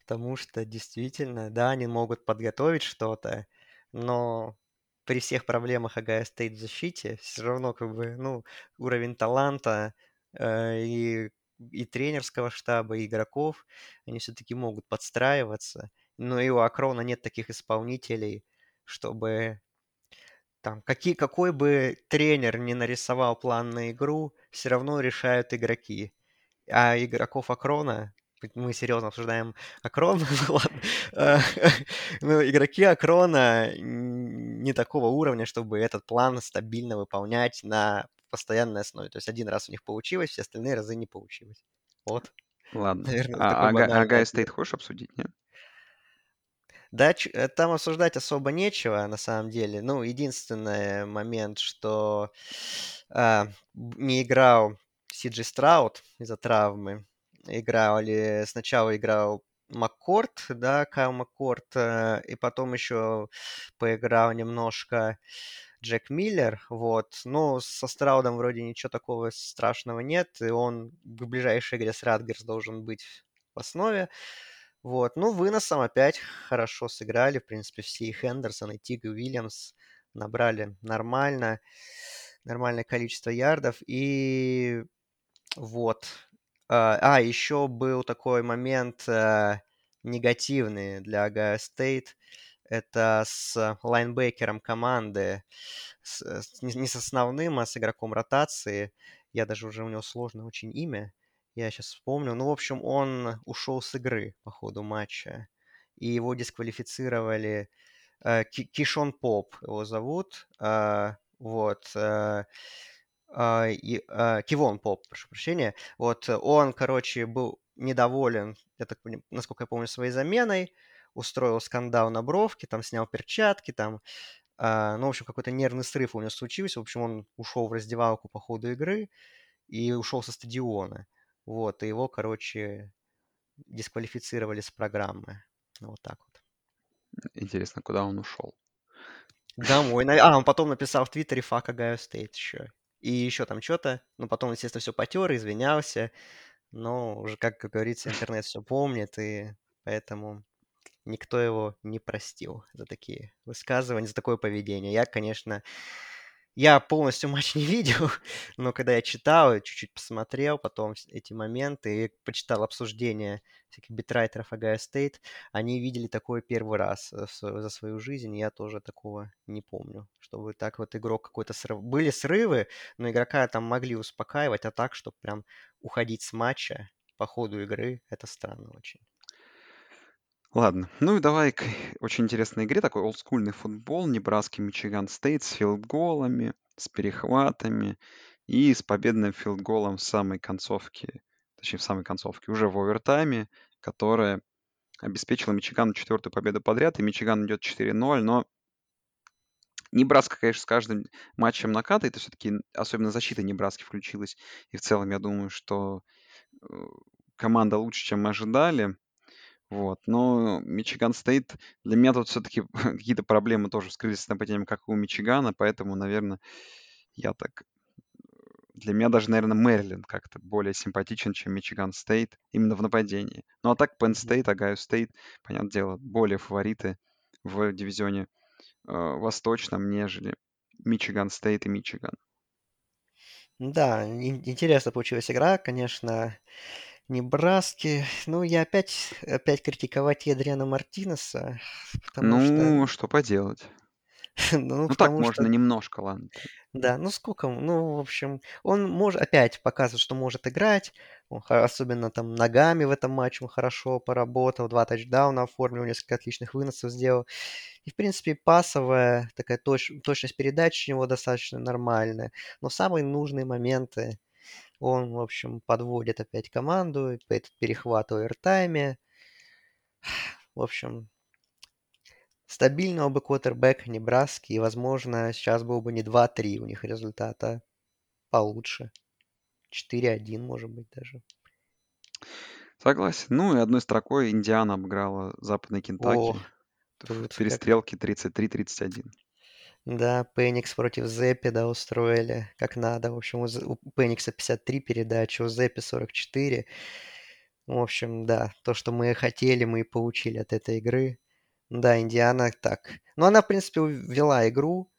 Потому что действительно, да, они могут подготовить что-то, но при всех проблемах Агая стоит в защите, все равно как бы, ну, уровень таланта э, и, и тренерского штаба, и игроков, они все-таки могут подстраиваться. Но и у Акрона нет таких исполнителей, чтобы там, какие, какой бы тренер не нарисовал план на игру, все равно решают игроки. А игроков Акрона, мы серьезно обсуждаем Акрон, ну э, ну, игроки Акрона не такого уровня, чтобы этот план стабильно выполнять на постоянной основе. То есть один раз у них получилось, все остальные разы не получилось. Вот, Ладно. наверное, А Ага- ответ. Стейт хочешь обсудить, нет? Да, э, там обсуждать особо нечего, на самом деле. Ну, единственный момент, что б- не играл Сиджи Страут из-за травмы. Играл ли сначала играл Маккорт, да, Кайл Маккорт, э, и потом еще поиграл немножко Джек Миллер, вот. Ну, со Страудом вроде ничего такого страшного нет, и он в ближайшей игре с Радгерс должен быть в основе. Вот. Ну, выносом опять хорошо сыграли. В принципе, все и Хендерсон, и Тиг, и Уильямс набрали нормально. Нормальное количество ярдов. И вот. А, а, еще был такой момент а, негативный для Огайо Стейт. Это с лайнбекером команды. С, с- не, с основным, а с игроком ротации. Я даже уже у него сложное очень имя. Я сейчас вспомню. Ну, в общем, он ушел с игры по ходу матча. И его дисквалифицировали. Э, Ки- Кишон Поп его зовут. А, вот, э, Кивон Поп, прошу прощения, вот, он, короче, был недоволен, я так насколько я помню, своей заменой, устроил скандал на бровке, там снял перчатки, там, а, ну, в общем, какой-то нервный срыв у него случился, в общем, он ушел в раздевалку по ходу игры и ушел со стадиона, вот, и его, короче, дисквалифицировали с программы, вот так вот. Интересно, куда он ушел? Домой. А, он потом написал в Твиттере «Fuck Ohio State» еще. И еще там что-то. Ну, потом, естественно, все потер, извинялся. Но уже, как говорится, интернет все помнит, и поэтому никто его не простил за такие высказывания, за такое поведение. Я, конечно, я полностью матч не видел, но когда я читал, чуть-чуть посмотрел потом эти моменты и почитал обсуждения всяких битрайтеров Агая Стейт, они видели такое первый раз э, за свою жизнь, и я тоже такого не помню, чтобы так вот игрок какой-то срыв... Были срывы, но игрока там могли успокаивать, а так, чтобы прям уходить с матча по ходу игры, это странно очень. Ладно, ну и давай к очень интересной игре, такой олдскульный футбол, Небраски Мичиган Стейт с филдголами, с перехватами и с победным филдголом в самой концовке, точнее в самой концовке, уже в овертайме, которая обеспечила Мичигану четвертую победу подряд, и Мичиган идет 4-0, но Небраска, конечно, с каждым матчем накатывает, и все-таки особенно защита Небраски включилась. И в целом я думаю, что э, команда лучше, чем мы ожидали. Вот. Но Мичиган Стейт, для меня тут все-таки какие-то проблемы тоже с нападением, как и у Мичигана, поэтому, наверное, я так... Для меня даже, наверное, Мэриленд как-то более симпатичен, чем Мичиган Стейт именно в нападении. Ну а так Пенн Стейт, Огайо Стейт, понятное дело, более фавориты в дивизионе э, восточном, нежели Мичиган Стейт и Мичиган. Да, интересно получилась игра, конечно. Небраски. Ну, я опять, опять критиковать Эдриана Мартинеса, потому что... Ну, что поделать. Ну, Ну, так можно немножко, ладно. Да, ну сколько, ну, в общем, он может опять показывает, что может играть, он, особенно там ногами в этом матче он хорошо поработал, два тачдауна оформил, несколько отличных выносов сделал. И, в принципе, пасовая такая точ, точность передач у него достаточно нормальная, но самые нужные моменты он, в общем, подводит опять команду, перехват в овертайме. В общем, стабильного бы квотербека Небраски, и, возможно, сейчас был бы не 2-3 у них результата получше. 4-1, может быть, даже. Согласен. Ну и одной строкой Индиана обыграла Западный Кентаки. О, в перестрелке 33-31. Да, Пеникс против Зеппи, да, устроили как надо. В общем, у Пеникса 53 передачи, у Зеппи 44. В общем, да, то, что мы хотели, мы и получили от этой игры. Да, Индиана так. Ну, она, в принципе, вела игру.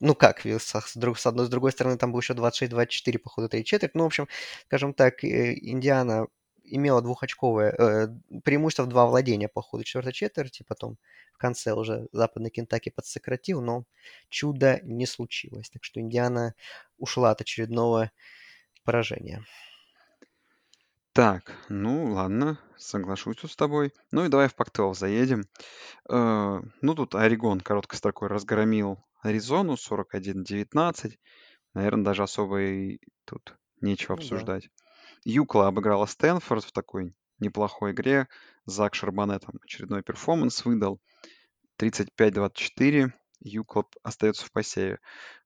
Ну, как, с, с одной, с другой стороны, там был еще 26-24 по ходу 3 четверть. Ну, в общем, скажем так, э, Индиана имела двухочковое э, преимущество в два владения по ходу четвертой четверти, потом в конце уже западный Кентаки подсократил, но чудо не случилось. Так что Индиана ушла от очередного поражения. Так, ну ладно, соглашусь тут с тобой. Ну и давай в Пактел заедем. Э, ну тут Орегон короткой строкой разгромил Аризону 41-19. Наверное, даже особо и тут нечего ну, обсуждать. Да. Юкла обыграла Стэнфорд в такой неплохой игре. Зак Шарбане там очередной перформанс выдал. 35-24. Юкла остается в посеве.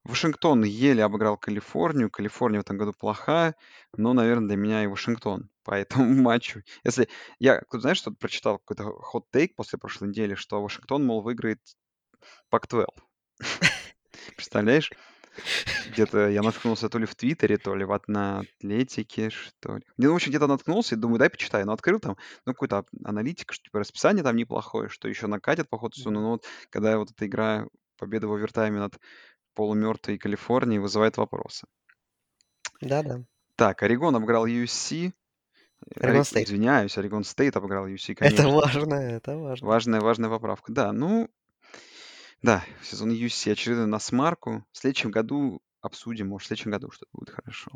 Вашингтон еле обыграл Калифорнию. Калифорния в этом году плохая, но, наверное, для меня и Вашингтон по этому матчу. Если я, знаешь, что-то прочитал, какой-то хот-тейк после прошлой недели, что Вашингтон, мол, выиграет Пак-12. Представляешь? Где-то я наткнулся то ли в Твиттере, то ли в, Атлетике, что ли. Ну, в общем, где-то наткнулся и думаю, дай почитаю. Но открыл там, ну, какой-то аналитик, что типа расписание там неплохое, что еще накатит по ходу сезона. Но вот когда вот эта игра, победа в овертайме над полумертвой Калифорнией вызывает вопросы. Да-да. Так, Орегон обыграл USC. Орегон Стейт. Извиняюсь, Орегон Стейт обыграл USC, конечно. Это важно, это важно. Важная, важная поправка. Да, ну, да, сезон USC очередной насмарку. В следующем году обсудим, может, в следующем году что-то будет хорошо.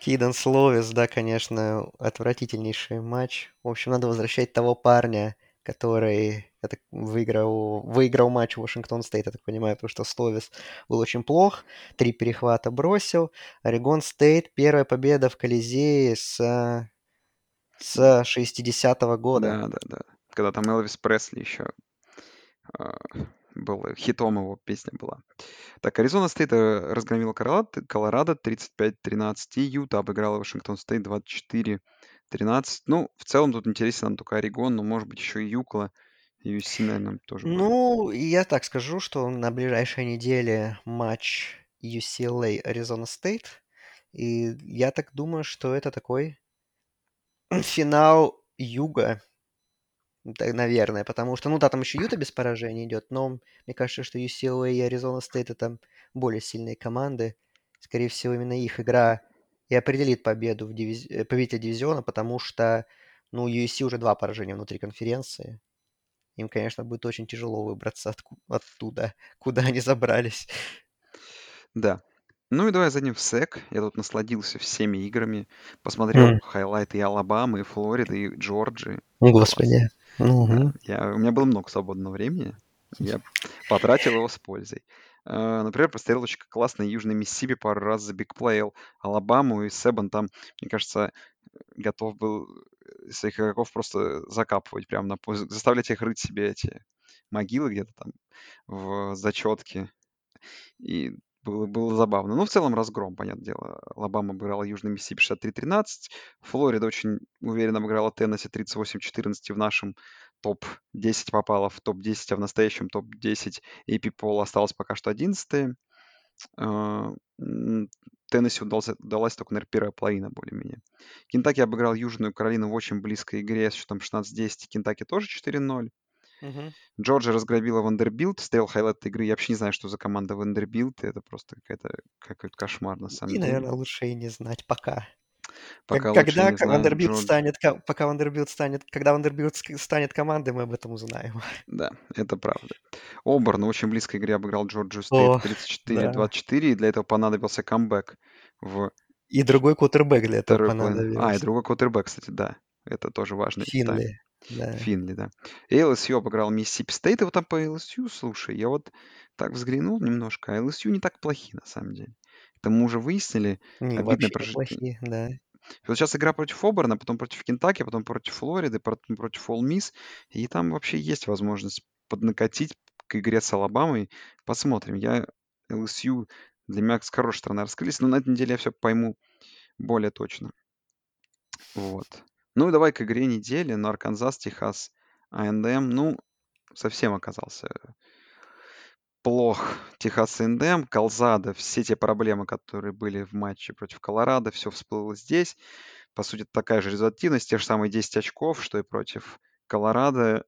Кидан Словис, да, конечно, отвратительнейший матч. В общем, надо возвращать того парня, который я так, выиграл, выиграл матч Вашингтон Стейт, я так понимаю, потому что Словис был очень плох, три перехвата бросил. Орегон Стейт, первая победа в Колизее с, с 60-го года. Да, да, да. Когда там Элвис Пресли еще э, был, хитом его песня была. Так, Аризона Стейт э, разгромила Колорадо, Колорадо 35-13, и Юта обыграла Вашингтон Стейт 24 13. Ну, в целом тут интересен нам только Орегон, но может быть еще и Юкла. USC, наверное, тоже будет. Ну, я так скажу, что на ближайшей неделе матч UCLA Arizona State. И я так думаю, что это такой финал Юга, наверное, потому что, ну да, там еще Юта без поражения идет, но мне кажется, что UCLA и Arizona State это более сильные команды. Скорее всего, именно их игра и определит победу в дивиз... Э, победителя дивизиона, потому что, ну, USC уже два поражения внутри конференции. Им, конечно, будет очень тяжело выбраться от... оттуда, куда они забрались. Да. Ну и давай зайдем в СЭК. Я тут насладился всеми играми. Посмотрел mm. хайлайты и Алабамы, и Флориды, и Джорджии. Господи. Угу. Я, у меня было много свободного времени. Я потратил его с пользой. Uh, например, посмотрел очень классный Южный Миссисипи пару раз за big play ил Алабаму, и Себан там, мне кажется, готов был своих игроков просто закапывать, прям на заставлять их рыть себе эти могилы где-то там в зачетке. И было, было забавно. Ну, в целом разгром, понятное дело. Алабама обыграла Южный Миссисипи 63-13. Флорида очень уверенно обыграла Теннесси 38-14 в нашем топ-10 попала в топ-10, а в настоящем топ-10 AP Poll осталось пока что 11 а, Теннесси удался, удалась только, наверное, первая половина более-менее. Кентаки обыграл Южную Каролину в очень близкой игре с счетом 16-10. Кентаки тоже 4-0. Угу. Джорджия разгромила Вандербилт. Стоял хайлайт игры. Я вообще не знаю, что за команда Вандербилт. Это просто какая-то какой-то кошмар на самом и, деле. И, наверное, лучше и не знать пока. Пока когда не Вандербилт знаю, станет, пока Вандербилт станет, когда Вандербилт станет командой, мы об этом узнаем. Да, это правда. Оберн в очень близкой игре обыграл Джорджию Стейт 34-24, и для этого понадобился камбэк в И другой квотербэк для этого понадобился. А, и другой квотербэк, кстати, да. Это тоже важный. Финли. Да. Финли, да. И LSU обыграл Миссисипи Стейт, и вот там по LSU, слушай, я вот так взглянул немножко, а LSU не так плохи на самом деле. Это мы уже выяснили. Не, вообще прож- неплохие, да. Вот сейчас игра против Оберна, потом против Кентаки, потом против Флориды, потом против Ол Мисс. И там вообще есть возможность поднакатить к игре с Алабамой. Посмотрим. Я LSU для меня с хорошей стороны раскрылись, но на этой неделе я все пойму более точно. Вот. Ну и давай к игре недели. Ну, Арканзас, Техас, АНДМ. Ну, совсем оказался плох Техас A&M, Колзада, все те проблемы, которые были в матче против Колорадо, все всплыло здесь. По сути, такая же результативность, те же самые 10 очков, что и против Колорадо.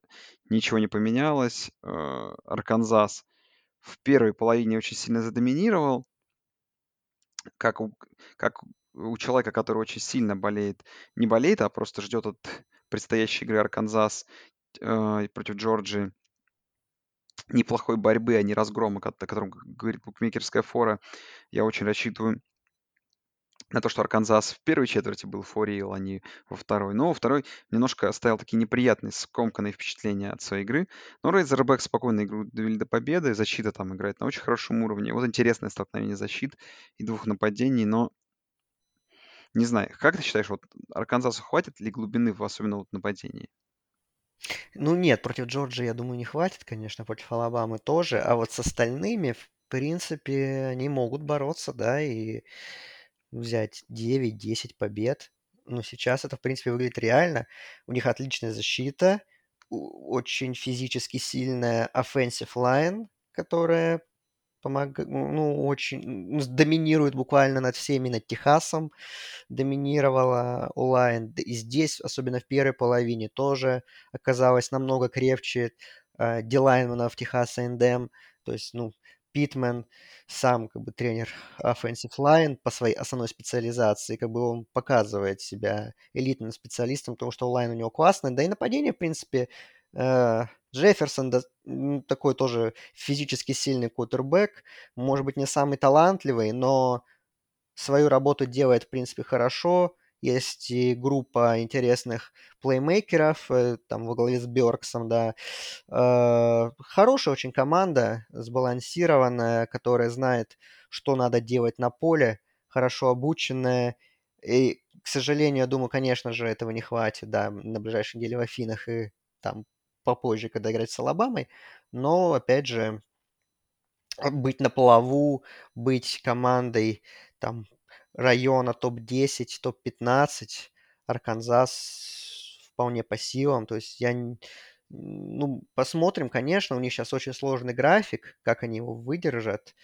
Ничего не поменялось. Э, Арканзас в первой половине очень сильно задоминировал. Как как у человека, который очень сильно болеет, не болеет, а просто ждет от предстоящей игры Арканзас э, против Джорджии неплохой борьбы, а не разгрома, о котором говорит букмекерская фора. Я очень рассчитываю на то, что Арканзас в первой четверти был форил, а не во второй. Но во второй немножко оставил такие неприятные, скомканные впечатления от своей игры. Но Рейзербэк спокойно игру довели до победы. Защита там играет на очень хорошем уровне. Вот интересное столкновение защит и двух нападений, но не знаю, как ты считаешь, вот Арканзасу хватит ли глубины, в особенно вот нападении? Ну нет, против Джорджии, я думаю, не хватит, конечно, против Алабамы тоже, а вот с остальными, в принципе, они могут бороться, да, и взять 9-10 побед. Но сейчас это, в принципе, выглядит реально. У них отличная защита, очень физически сильная offensive line, которая помогает, ну, очень доминирует буквально над всеми, над Техасом доминировала онлайн. И здесь, особенно в первой половине, тоже оказалось намного крепче э, Дилайнмана в Техас A&M. То есть, ну, Питмен сам как бы тренер offensive line по своей основной специализации, как бы он показывает себя элитным специалистом, потому что онлайн у него классный, да и нападение, в принципе, Джефферсон да, такой тоже физически сильный кутербэк, может быть, не самый талантливый, но свою работу делает, в принципе, хорошо. есть и группа интересных плеймейкеров, э, там во главе с Бёрксом, да. Э, хорошая очень команда, сбалансированная, которая знает, что надо делать на поле, хорошо обученная. И, к сожалению, я думаю, конечно же, этого не хватит, да, на ближайшей неделе в Афинах и там попозже, когда играть с Алабамой. Но, опять же, быть на плаву, быть командой там района топ-10, топ-15, Арканзас вполне по силам. То есть я, ну, посмотрим, конечно, у них сейчас очень сложный график, как они его выдержат.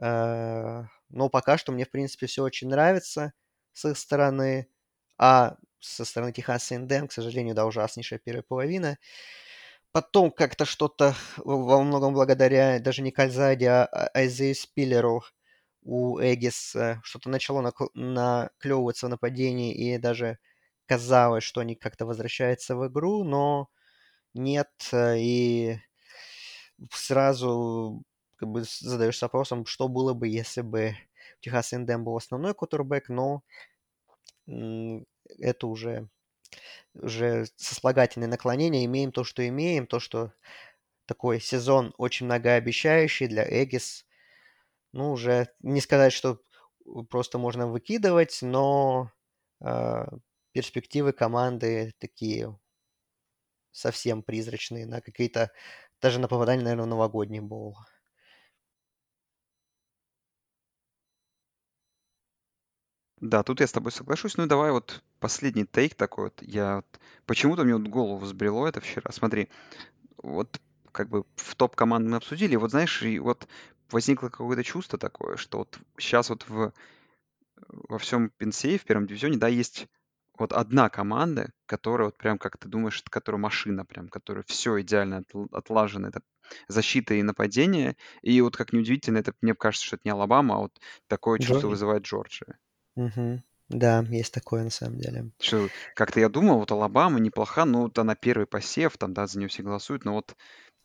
Э, но пока что мне, в принципе, все очень нравится с их стороны. А со стороны Техаса Индем, к сожалению, да, ужаснейшая первая половина. Потом как-то что-то во многом благодаря даже не Кальзаде, а Айзею Спиллеру у Эгис что-то начало наклевываться в нападении, и даже казалось, что они как-то возвращаются в игру, но нет, и сразу как бы задаешься вопросом, что было бы, если бы Техас Индем был основной кутербэк, но это уже уже сослагательные наклонения, имеем то, что имеем, то, что такой сезон очень многообещающий для Эгис. Ну, уже не сказать, что просто можно выкидывать, но э, перспективы команды такие совсем призрачные на какие-то, даже на попадание, наверное, в новогодний бол. Да, тут я с тобой соглашусь. Ну, давай вот последний тейк такой вот. Я вот... Почему-то мне вот голову взбрело это вчера. Смотри, вот как бы в топ команд мы обсудили, вот знаешь, и вот возникло какое-то чувство такое, что вот сейчас вот в, во всем Пенсее, в первом дивизионе, да, есть вот одна команда, которая вот прям, как ты думаешь, которая машина прям, которая все идеально отлажено, это защита и нападение, и вот как неудивительно, это мне кажется, что это не Алабама, а вот такое чувство Джорджия. вызывает Джорджия. Угу. Да, есть такое на самом деле. Что как-то я думал, вот Алабама неплоха, ну вот она первый посев, там, да, за нее все голосуют, но вот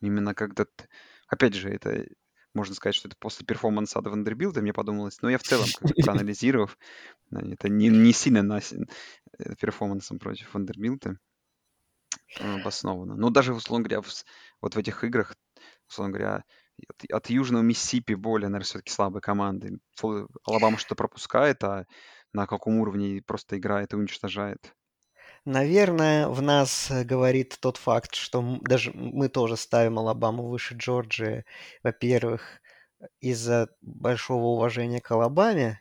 именно когда... Опять же, это можно сказать, что это после перформанса от Вандербилта, мне подумалось, но я в целом, как бы проанализировав, это не, не сильно на, э, перформансом против Вандербилта обосновано. Но даже, условно говоря, в, вот в этих играх, условно говоря, от, от Южного Миссисипи более, наверное, все-таки слабые команды. Алабама что-то пропускает, а на каком уровне просто играет и уничтожает. Наверное, в нас э, говорит тот факт, что даже мы тоже ставим Алабаму выше Джорджии. Во-первых, из-за большого уважения к Алабаме.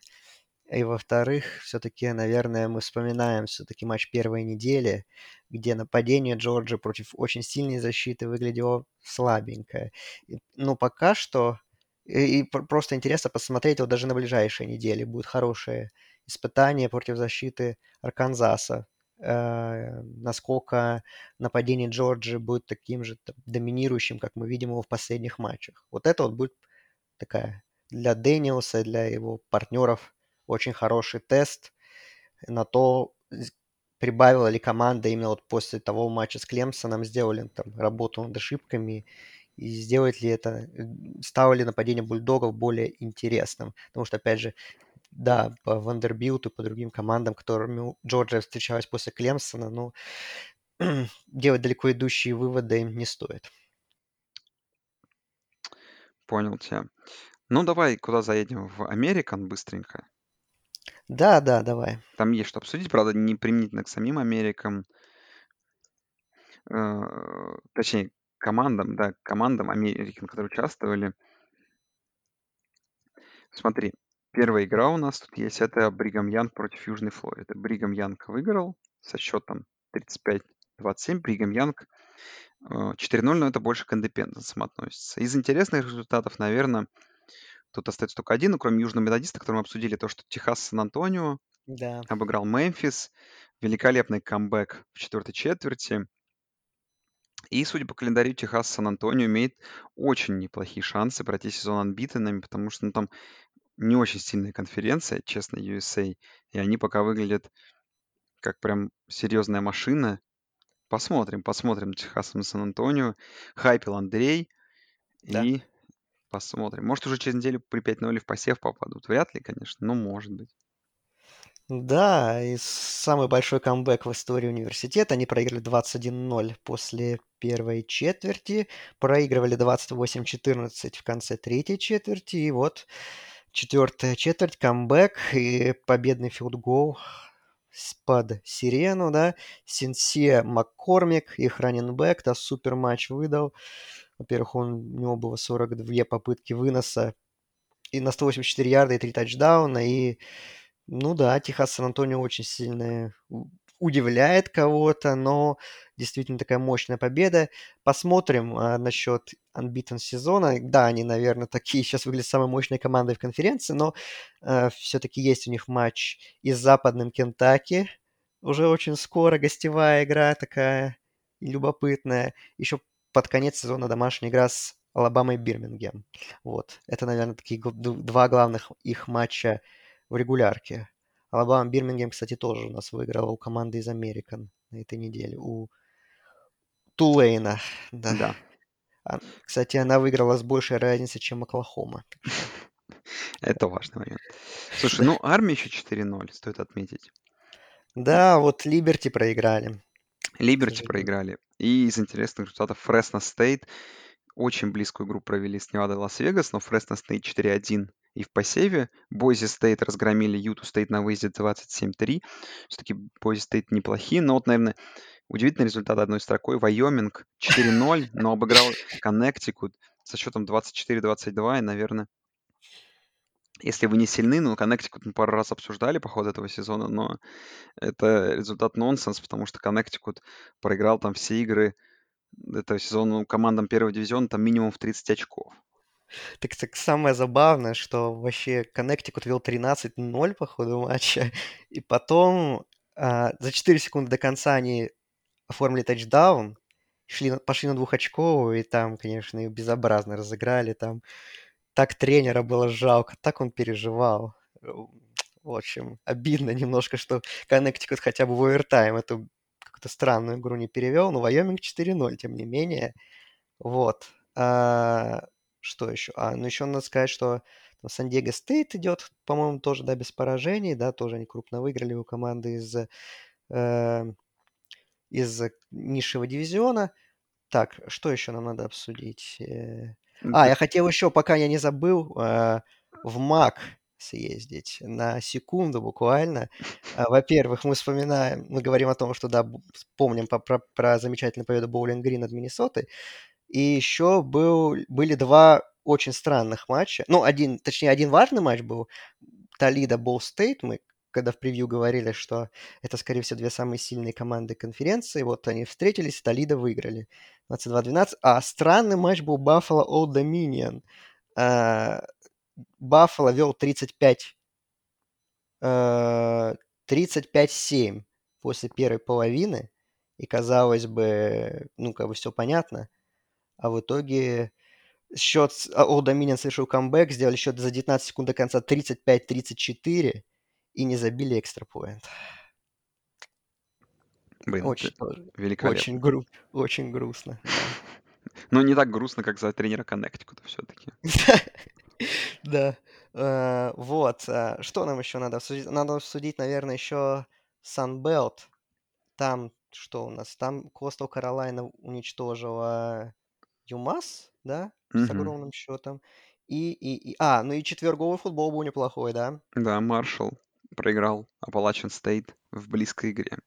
И во-вторых, все-таки, наверное, мы вспоминаем все-таки матч первой недели, где нападение Джорджи против очень сильной защиты выглядело слабенько. И, ну, пока что... И, просто интересно посмотреть, вот даже на ближайшие недели будет хорошее испытание против защиты Арканзаса. Э, насколько нападение Джорджи будет таким же там, доминирующим, как мы видим его в последних матчах. Вот это вот будет такая для Дэниелса, для его партнеров очень хороший тест на то, прибавила ли команда именно вот после того матча с Клемсоном, сделали там работу над ошибками, и сделает ли это, стало ли нападение бульдогов более интересным. Потому что, опять же, да, по Вандербилту, по другим командам, которыми Джорджия встречалась после Клемсона, ну, делать далеко идущие выводы им не стоит. Понял тебя. Ну, давай куда заедем? В Американ быстренько. Да, да, давай. Там есть что обсудить, правда, не применительно к самим Америкам. Э, точнее, командам, да, командам Американ, которые участвовали. Смотри, Первая игра у нас тут есть, это Бригам Янг против Южной Флориды. Бригам Янг выиграл со счетом 35-27. Бригам Янг 4-0, но это больше к индепенденсам относится. Из интересных результатов, наверное, тут остается только один, ну, кроме Южного Методиста, который мы обсудили, то, что Техас Сан-Антонио да. обыграл Мемфис. Великолепный камбэк в четвертой четверти. И, судя по календарю, Техас Сан-Антонио имеет очень неплохие шансы пройти сезон анбитенными, потому что ну, там не очень сильная конференция, честно, USA, и они пока выглядят как прям серьезная машина. Посмотрим, посмотрим Техасом и Сан-Антонио. Хайпил Андрей. Да. И посмотрим. Может, уже через неделю при 5-0 в посев попадут. Вряд ли, конечно, но может быть. Да, и самый большой камбэк в истории университета. Они проиграли 21-0 после первой четверти, проигрывали 28-14 в конце третьей четверти, и вот четвертая четверть, камбэк и победный филдгол под сирену, да, Синсир Маккормик, их running back, да, супер матч выдал. Во-первых, он, у него было 42 попытки выноса и на 184 ярда и 3 тачдауна, и ну да, Техас Сан-Антонио очень сильно удивляет кого-то, но действительно такая мощная победа. Посмотрим а, насчет unbeaten сезона. Да, они, наверное, такие сейчас выглядят самой мощной командой в конференции, но э, все-таки есть у них матч и с западным Кентаки. Уже очень скоро гостевая игра такая любопытная. Еще под конец сезона домашняя игра с Алабамой Бирмингем. Вот. Это, наверное, такие два главных их матча в регулярке. Алабама Бирмингем, кстати, тоже у нас выиграла у команды из Американ на этой неделе. У Тулейна, да. Да. А, кстати, она выиграла с большей разницей, чем Оклахома. Это важный момент. Слушай, ну армия еще 4-0, стоит отметить. Да, вот Либерти проиграли. Либерти проиграли. И из интересных результатов Фресно Стейт очень близкую игру провели с Невадой Лас-Вегас, но Фресно Стейт 4-1 и в посеве. Бойзи Стейт разгромили Юту Стейт на выезде 27-3. Все-таки Бойзи Стейт неплохие, но вот, наверное, удивительный результат одной строкой. Вайоминг 4-0, но обыграл Коннектикут со счетом 24-22, и, наверное, если вы не сильны, ну, Коннектикут мы пару раз обсуждали по ходу этого сезона, но это результат нонсенс, потому что Коннектикут проиграл там все игры этого сезона ну, командам первого дивизиона там минимум в 30 очков. Так, так самое забавное, что вообще Коннектикут вел 13-0 по ходу матча, и потом а, за 4 секунды до конца они оформили тачдаун, шли, пошли на двухочковую, и там, конечно, их безобразно разыграли, там так тренера было жалко, так он переживал. В общем, обидно немножко, что Коннектикут хотя бы в овертайм эту какую-то странную игру не перевел, но Вайоминг 4-0, тем не менее. Вот. А, что еще? А, ну еще надо сказать, что Сан-Диего Стейт идет, по-моему, тоже, да, без поражений, да, тоже они крупно выиграли у команды из, э, из низшего дивизиона. Так, что еще нам надо обсудить? Э, а, я хотел еще, пока я не забыл, э, в МАК съездить на секунду буквально. А, во-первых, мы вспоминаем, мы говорим о том, что, да, помним про, про, про замечательную победу Боулинг Грин над Миннесотой. И еще был, были два очень странных матча. Ну, один, точнее, один важный матч был. Толида Болл Стейт. Мы когда в превью говорили, что это, скорее всего, две самые сильные команды конференции. Вот они встретились, Толида выиграли 22-12. А странный матч был Баффало Old Dominion. Баффало вел 35 35-7 после первой половины. И казалось бы, ну, как бы все понятно а в итоге счет Old Dominion совершил камбэк, сделали счет за 19 секунд до конца 35-34 и не забили экстра поинт. Блин, очень, великолепно. Очень, гру... очень грустно. Но не так грустно, как за тренера Коннектикута все-таки. Да. Э, вот. Э, что нам еще надо обсудить? Надо обсудить, наверное, еще Sunbelt. Там что у нас? Там Костел Каролайна уничтожила ЮМАС, да, с огромным счетом. И, и, и... А, ну и четверговый футбол был неплохой, да? Да, Маршалл проиграл Appalachian State в близкой игре.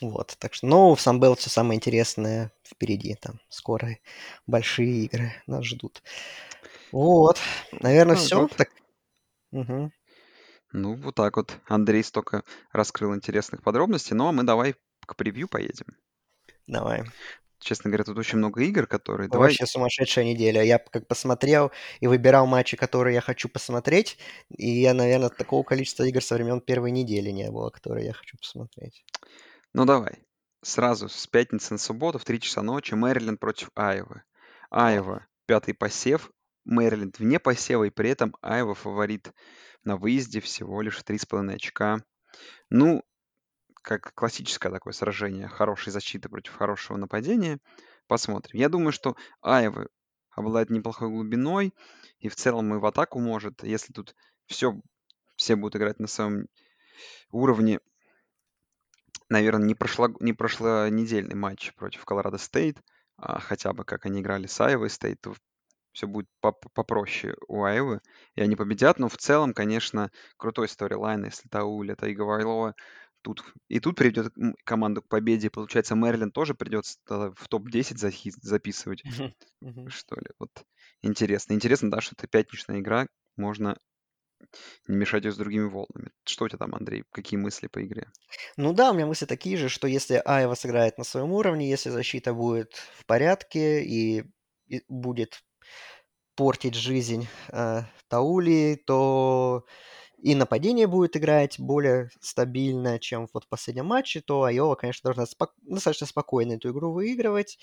Вот, так что, ну, в Санбелл все самое интересное впереди, там, скоро большие игры нас ждут. Вот, наверное, ну, все. Вот. Так... Угу. Ну, вот так вот. Андрей столько раскрыл интересных подробностей, но ну, а мы давай к превью поедем. Давай честно говоря, тут очень много игр, которые... Давай... Вообще сумасшедшая неделя. Я как посмотрел и выбирал матчи, которые я хочу посмотреть, и я, наверное, такого количества игр со времен первой недели не было, которые я хочу посмотреть. Ну давай. Сразу с пятницы на субботу в 3 часа ночи Мэриленд против Айвы. Айва пятый посев, Мэриленд вне посева, и при этом Айва фаворит на выезде всего лишь 3,5 очка. Ну, как классическое такое сражение хорошей защиты против хорошего нападения. Посмотрим. Я думаю, что Айова обладает неплохой глубиной, и в целом и в атаку может, если тут все, все будут играть на своем уровне, наверное, не, прошло, не прошлонедельный матч против Колорадо Стейт, а хотя бы как они играли с Айовой Стейт, то все будет попроще у Айовы, и они победят. Но в целом, конечно, крутой сторилайн, если Тауль, это Игавайлова, тут и тут приведет команду к победе. Получается, Мерлин тоже придется в топ-10 записывать, что ли. Вот интересно. Интересно, да, что это пятничная игра, можно не мешать ее с другими волнами. Что у тебя там, Андрей? Какие мысли по игре? Ну да, у меня мысли такие же, что если Айва сыграет на своем уровне, если защита будет в порядке и, и будет портить жизнь э, Таули, то и нападение будет играть более стабильно, чем вот в последнем матче, то Айова, конечно, должна спок- достаточно спокойно эту игру выигрывать,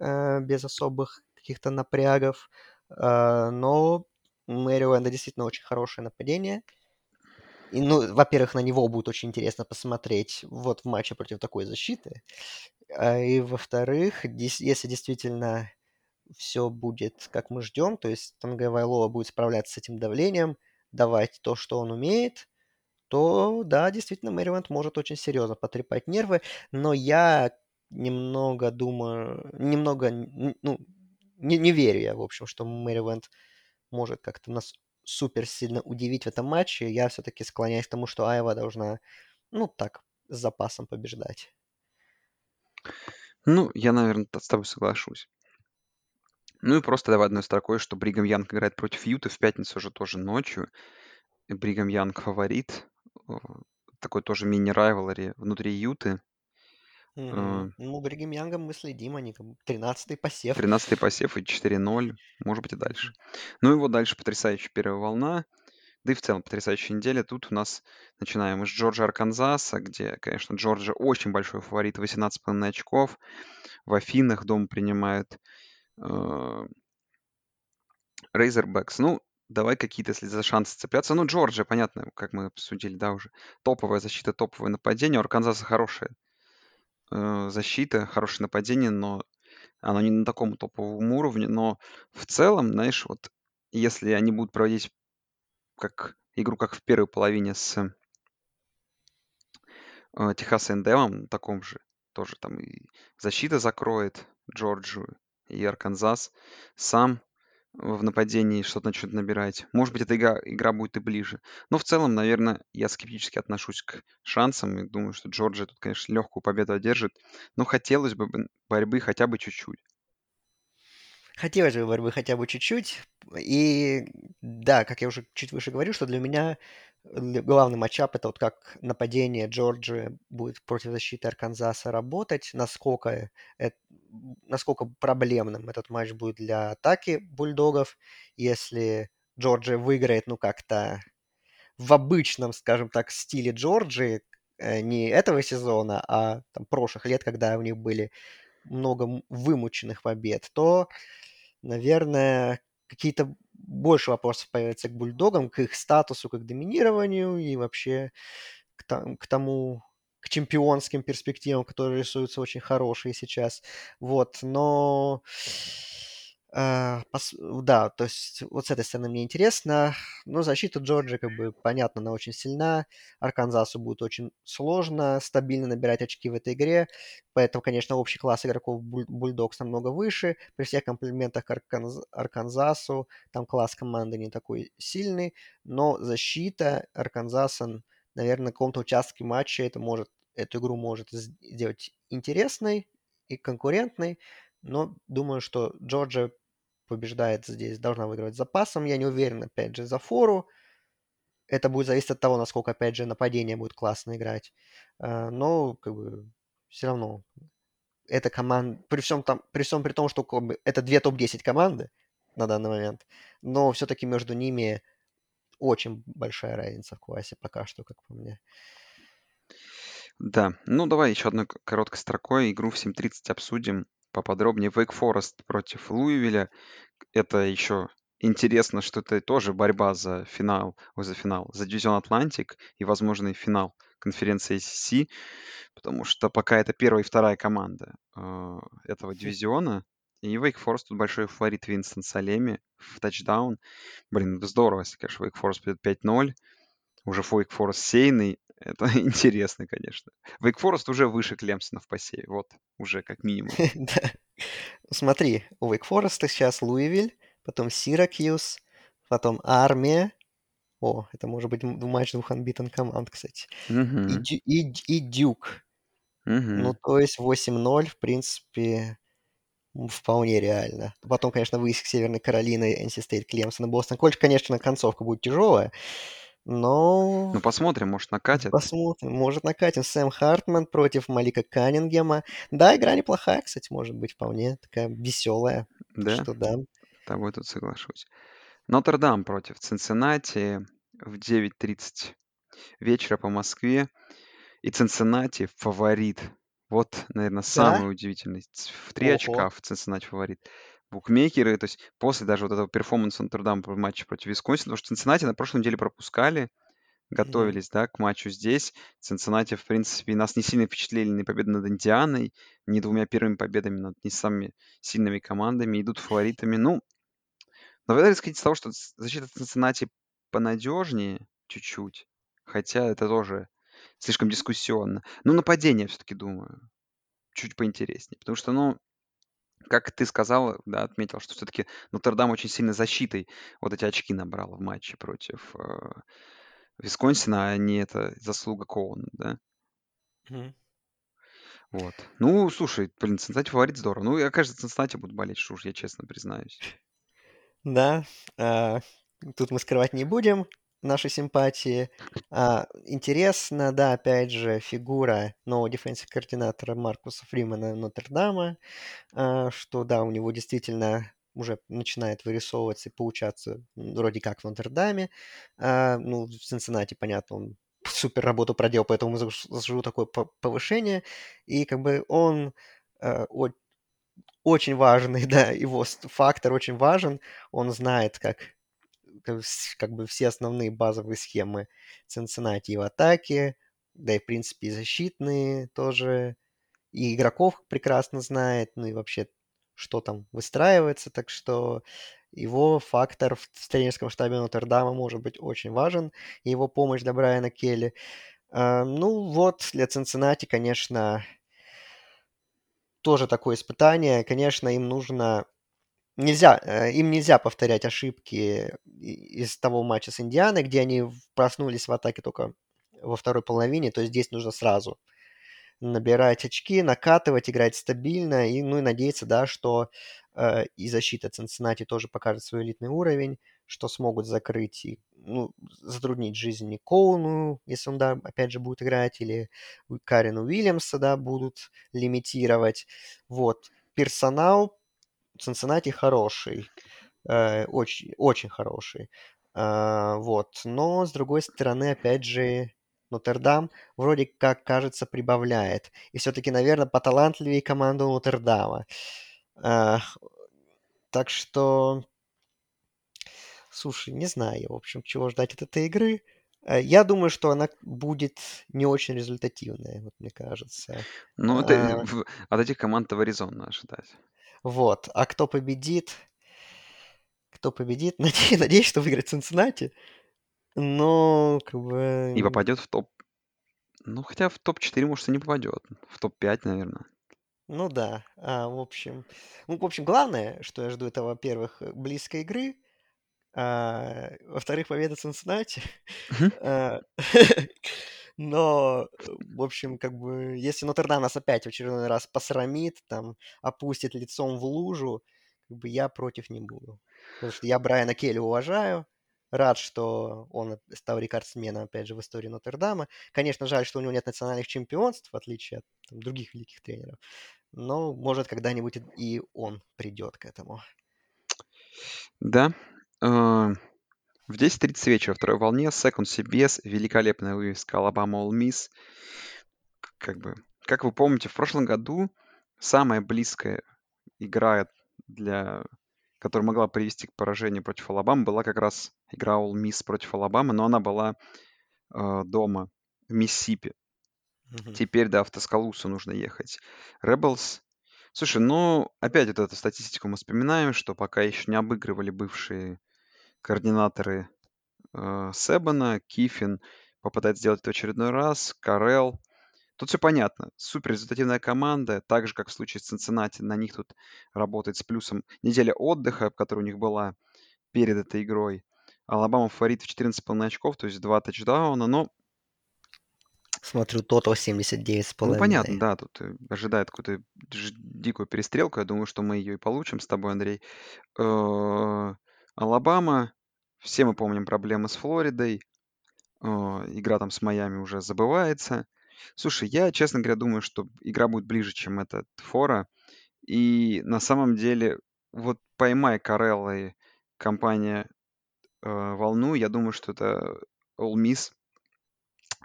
э, без особых каких-то напрягов. Э, но Мэриуэнда действительно очень хорошее нападение. И, ну, во-первых, на него будет очень интересно посмотреть вот в матче против такой защиты. А, и, во-вторых, если действительно все будет, как мы ждем, то есть Танге Вайлова будет справляться с этим давлением, давать то, что он умеет, то да, действительно, Мэривент может очень серьезно потрепать нервы, но я немного думаю, немного, ну, не, не верю я, в общем, что Мэривент может как-то нас супер сильно удивить в этом матче. Я все-таки склоняюсь к тому, что Айва должна, ну, так, с запасом побеждать. Ну, я, наверное, с тобой соглашусь. Ну и просто давай одной строкой, что Бригам Янг играет против Юты в пятницу уже тоже ночью. И Бригам Янг фаворит. Такой тоже мини-райвелари внутри Юты. Угу. Ну, Бригам Янгом мы следим, они как 13-й посев. 13-й посев и 4-0, может быть и дальше. Ну и вот дальше потрясающая первая волна. Да и в целом потрясающая неделя. Тут у нас начинаем из Джорджа Арканзаса, где, конечно, Джорджа очень большой фаворит, 18,5 очков. В Афинах дома принимают Рейзербэкс. Ну, давай какие-то, если за шансы цепляться. Ну, Джорджия, понятно, как мы обсудили, да, уже. Топовая защита, топовое нападение. У Арканзаса хорошая э, защита, хорошее нападение, но оно не на таком топовом уровне. Но в целом, знаешь, вот если они будут проводить как игру, как в первой половине с э, Техас Эндемом, таком же, тоже там и защита закроет Джорджию, и Арканзас сам в нападении что-то начнет набирать. Может быть, эта игра, игра будет и ближе. Но в целом, наверное, я скептически отношусь к шансам и думаю, что Джорджия тут, конечно, легкую победу одержит. Но хотелось бы борьбы хотя бы чуть-чуть. Хотелось бы борьбы хотя бы чуть-чуть. И да, как я уже чуть выше говорил, что для меня главный матчап это вот как нападение Джорджии будет против защиты Арканзаса работать, насколько, это, насколько проблемным этот матч будет для атаки бульдогов. Если Джорджия выиграет, ну, как-то в обычном, скажем так, стиле Джорджии, э, не этого сезона, а там, прошлых лет, когда у них были много вымученных побед, то, наверное, какие-то больше вопросов появится к бульдогам, к их статусу, к доминированию и вообще к, там, к тому, к чемпионским перспективам, которые рисуются очень хорошие сейчас. Вот, но. Да, то есть вот с этой стороны мне интересно. Но защита Джорджи, как бы, понятно, она очень сильна. Арканзасу будет очень сложно стабильно набирать очки в этой игре. Поэтому, конечно, общий класс игроков Бульдокс намного выше. При всех комплиментах Арканз... Арканзасу там класс команды не такой сильный. Но защита Арканзаса, наверное, на каком-то участке матча это может, эту игру может сделать интересной и конкурентной. Но думаю, что Джорджия побеждает здесь, должна выигрывать запасом. Я не уверен, опять же, за фору. Это будет зависеть от того, насколько, опять же, нападение будет классно играть. А, но, как бы, все равно эта команда, при всем, там, при всем при том, что это две топ-10 команды на данный момент, но все-таки между ними очень большая разница в классе пока что, как по мне. Да, ну давай еще одной короткой строкой игру в 7.30 обсудим поподробнее. Wake Forest против Луивиля. Это еще интересно, что это тоже борьба за финал, ой, за финал, за дивизион Атлантик и возможный финал конференции ACC, потому что пока это первая и вторая команда э, этого дивизиона, и Wake Forest тут большой фаворит Винстон Салеми в тачдаун. Блин, здорово, если, конечно, Wake Forest придет 5-0. Уже Wake Forest сейный. Это интересно, конечно. Вейк Форест уже выше Клемсона в посеве. Вот, уже как минимум. Да. Смотри, у Вейк Фореста сейчас Луивиль, потом Сиракьюз, потом Армия. О, это может быть матч двух unbeaten команд, кстати. И, Дюк. Ну, то есть 8-0, в принципе, вполне реально. Потом, конечно, выиск Северной Каролины, NC State, Клемсон и Бостон Колледж. Конечно, концовка будет тяжелая, но Ну, посмотрим, может, накатит. посмотрим. Может, накатим. Сэм Хартман против Малика Каннингема. Да, игра неплохая, кстати, может быть, вполне такая веселая. Да, что да. с тобой тут соглашусь. Нотр-Дам против Цинциннати в 9.30 вечера по Москве. И Цинциннати фаворит. Вот, наверное, Да? самый удивительный. Ц- В три Ого. очка в Цинциннати фаворит. Букмекеры, то есть после даже вот этого перформанса Нотр-Дам в матче против Висконсина, потому что Цинциннати на прошлой неделе пропускали, готовились, да, к матчу здесь. Цинциннати, в принципе, нас не сильно впечатлили ни победы над Индианой, ни двумя первыми победами над не самыми сильными командами. Идут фаворитами. Ну, наверное, исходить из того, что защита Цинциннати понадежнее чуть-чуть, хотя это тоже слишком дискуссионно. Ну, нападение все-таки, думаю, чуть поинтереснее. Потому что, ну, как ты сказал, да, отметил, что все-таки Нотр-Дам очень сильно защитой вот эти очки набрал в матче против э, Висконсина, а не это заслуга Коуна, да? Мгм. Вот. Ну, слушай, блин, Цинциннати фаворит здорово. Ну, я, кажется, Цинциннати буду болеть, что уж я честно признаюсь. Да, а, тут мы скрывать не будем наши симпатии. А, интересно, да, опять же, фигура нового дефенсив координатора Маркуса Фримена Нотр-Дама, а, что, да, у него действительно уже начинает вырисовываться и получаться вроде как в Нотр-Даме. А, ну, в Цинциннати, понятно, он супер работу проделал, поэтому заслужил такое по- повышение. И как бы он о- очень важный, да, его фактор очень важен. Он знает, как, как, бы все основные базовые схемы Цинциннати в атаке, да и, в принципе, и защитные тоже. И игроков прекрасно знает, ну и вообще, что там выстраивается. Так что его фактор в в тренерском штабе Нотр-Дама может быть очень важен. И его помощь для Брайана Келли. А, ну вот, для Цинциннати, конечно, тоже такое испытание. Конечно, им нужно Нельзя, э, им нельзя повторять ошибки из того матча с Индианой, где они проснулись в атаке только во второй половине, то есть здесь нужно сразу набирать очки, накатывать, играть стабильно, и, ну и надеяться, да, что э, и защита Цинциннати тоже покажет свой элитный уровень, что смогут закрыть и ну, затруднить жизнь и Коуну, если он, да, опять же, будет играть, или Карину Уильямса, да, будут лимитировать. Вот. Персонал Цинциннати хороший, э, очень, очень хороший. А, вот. Но, с другой стороны, опять же, Нотр-Дам вроде как, кажется, прибавляет. И все-таки, наверное, поталантливее команду Нотр-Дама. А, так что, слушай, не знаю, в общем, чего ждать от этой игры. Э, Я думаю, что она будет не очень результативная, вот мне кажется. Ну, это А, от этих команд резонно ожидать. Вот. А кто победит? Кто победит? Надеюсь, надеюсь, что выиграет Цинциннати. Но, как И бы, попадет в топ. Ну, хотя в топ-4, может, и не попадет. В топ-5, наверное. ну да. А, в общем, ну, в общем, главное, что я жду, это, во-первых, близкой игры, а, во-вторых, победа Цинциннати. А, Но, э, в общем, как бы, если Нотр-Дам нас опять в очередной раз посрамит, там, опустит лицом в лужу, как бы я против не буду. Потому что я Брайана Келли уважаю, рад, что он стал рекордсменом, опять же, в истории Нотр-Дама. Конечно, жаль, что у него нет национальных чемпионств, в отличие от там, других великих тренеров. Но, может, когда-нибудь и он придет к этому. Да. Э, В 10.30 вечера, второй волне, Second CBS, великолепная вывеска Alabama All Miss. Как бы, как вы помните, в прошлом году самая близкая игра для которая могла привести к поражению против Алабамы, была как раз игра All Miss против Алабамы, но она была э, дома в Миссипи. Мгм. Теперь, да, в Тоскалусу нужно ехать. Rebels. Слушай, ну, опять вот эту статистику мы вспоминаем, что пока еще не обыгрывали бывшие координаторы э, Себана, Кифин, попытается сделать это в очередной раз. Карел. Тут все понятно. Супер результативная команда. Так же, как в случае с Цинциннати, на них тут работает с плюсом неделя отдыха, которая у них была перед этой игрой. Алабама фаворит в 14,5 очков, то есть два тачдауна. Но Смотрю, тотал 79 с ну, понятно, да, тут э, ожидает какую-то дикую перестрелку. Я думаю, что мы ее и получим с тобой, Андрей. Алабама. Все мы помним проблемы с Флоридой. Игра там с Майами уже забывается. Слушай, я, честно говоря, думаю, что игра будет ближе, чем этот фора. И на самом деле, вот поймай Карелла и компания э, волну, я думаю, что это Miss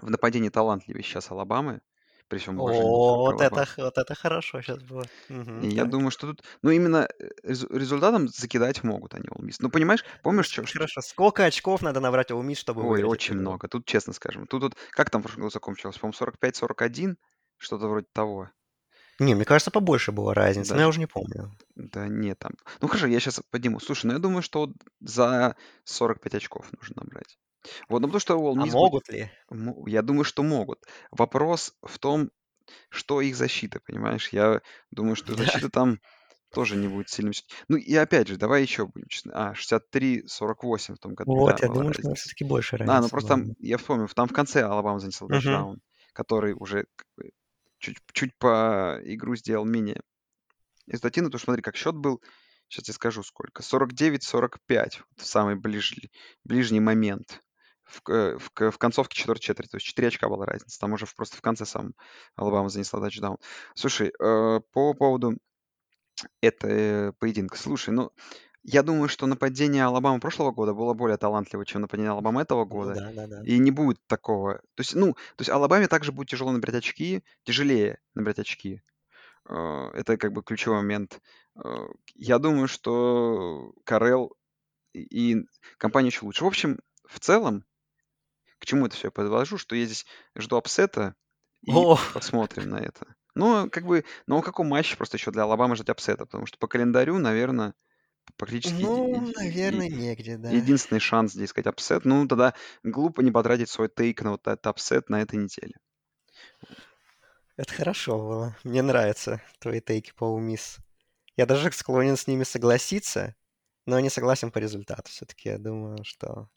в нападении талантливее сейчас Алабамы, при всем уважении к, О, к вот это, х- вот это хорошо сейчас было. Мгм, И я так. думаю, что тут, ну, именно э, резу- результатом закидать могут они All Miss. Ну, понимаешь, помнишь, с- что, Хорошо. Сколько очков надо набрать у Мисс, чтобы Ой, выиграть очень игру? много. Тут, честно скажем, тут вот, как там в прошлом году закончилось? По-моему, 45-41, что-то вроде того. Не, мне кажется, побольше была разница, но я уже не помню. да нет, там. Ну, хорошо, я сейчас подниму. Слушай, ну, я думаю, что вот за 45 очков нужно набрать. Вот, ну, потому что А Miss будет... могут ли? Мо- Я думаю, что могут. Вопрос в том, что их защита, понимаешь? Я думаю, что Да. защита там тоже не будет сильно... Ну, и опять же, давай еще будем честны. А, 63-48 в том году, да, Вот, я была думаю, что разница. все-таки больше А, ну разница просто там, я вспомнил, там в конце Алабама занесла Мгм. тачдаун, который уже бы чуть, чуть по игру сделал менее результативно, потому что смотри, как счет был, сейчас я скажу сколько, 49-45 в самый ближ- ближний момент. В, в, в концовке четвертой четверти, то есть 4 очка была разница. Там уже просто в конце сам Алабама занесла тачдаун. Слушай, э, по поводу этого поединка. Слушай, ну, я думаю, что нападение Алабамы прошлого года было более талантливо, чем нападение Алабамы этого Ну года. да, да, да. И не будет такого. То есть, ну, то есть Алабаме также будет тяжело набирать очки, тяжелее набирать очки. Э, Это как бы ключевой момент. Э, Я думаю, что Коррал и и компания еще лучше. В общем, в целом, к чему это все я подвожу, что я здесь жду апсета и О, посмотрим на это. Ну, как бы, ну, о каком матче просто еще для Алабамы ждать апсета? Потому что по календарю, наверное, практически еди- ну, еди- наверное, е- негде, да. единственный шанс здесь сказать апсет. Ну, тогда глупо не потратить свой take на вот этот апсет на этой неделе. Это хорошо было. Мне нравятся твои тейки по Мисс. Я даже склонен с ними согласиться, но не согласен по результату. Все-таки я думаю, что...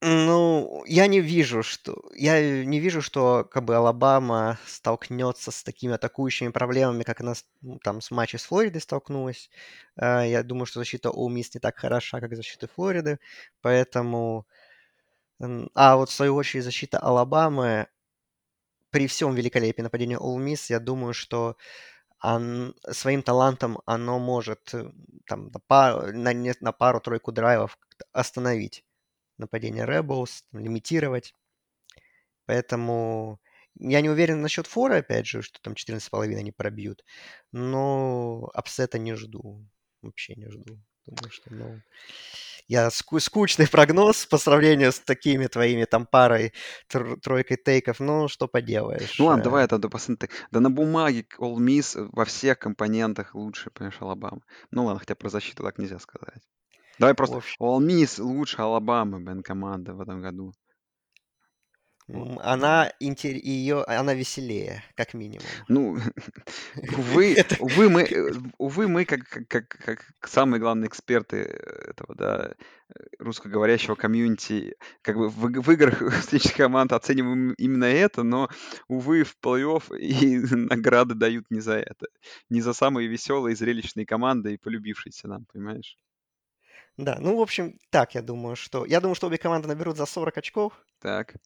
Ну, я не вижу, что... Я не вижу, что как бы Алабама столкнется с такими атакующими проблемами, как она ну, там с матчем с Флоридой столкнулась. А, Я думаю, что защита Ole Miss не так хороша, как защита Флориды, поэтому... А вот в свою очередь защита Алабамы при всем великолепии нападения Ole Miss, я думаю, что ан- своим талантом оно может там на, па- на, не- на пару-тройку драйвов остановить нападение Rebels, там, лимитировать. Поэтому я не уверен насчет форы, опять же, что там 14,5 не пробьют. Но апсета не жду. Вообще не жду. Думаю, что, ну... Я ску- скучный прогноз по сравнению с такими твоими там парой, тр- тройкой тейков. Ну, что поделаешь. Ну ладно, давай это до последнего. Да на бумаге All Miss во всех компонентах лучше, понимаешь, Алабама. Ну ладно, хотя про защиту так нельзя сказать. Давай просто All Miss лучше Алабамы, блин, команда в этом году. Она, интер... ее... она веселее, как минимум. Ну, увы, увы, мы, э, увы, мы как, как, как, самые главные эксперты э, этого, да, э, русскоговорящего комьюнити, как бы в, в играх встречных команд оцениваем именно это, но, увы, в плей-офф и награды дают не за это. Не за самые веселые, зрелищные команды и полюбившиеся нам, понимаешь? Да, ну, в общем, так я думаю, что... Я думаю, что обе команды наберут за 40 очков, Так,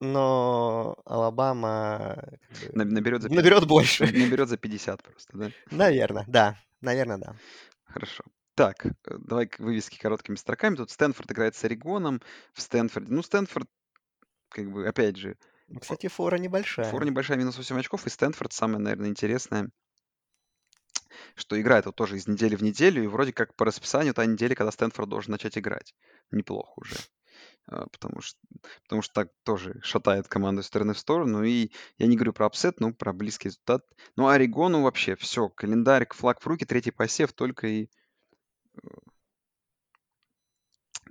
но Алабама как бы, наб- наберет за, пи- наберет больше. наб- наберет за 50 просто, да? Наверное, да. Наверное, да. Хорошо. Так, э, давай к вывески короткими строками. Тут Стэнфорд играет с Орегоном в Стэнфорде. Ну, Стэнфорд, как бы, опять же, Кстати, фора фора небольшая. небольшая, минус 8 очков, и Стэнфорд самое, наверное, интересное, что играет вот тоже из недели в неделю, и вроде как по расписанию та неделя, когда Стэнфорд должен начать играть. Неплохо уже. А, Потому что, потому что так тоже шатает команду из стороны в сторону. И я не говорю про апсет, но про близкий результат. Ну, а Орегону вообще все. Календарик, флаг в руки, третий посев, только и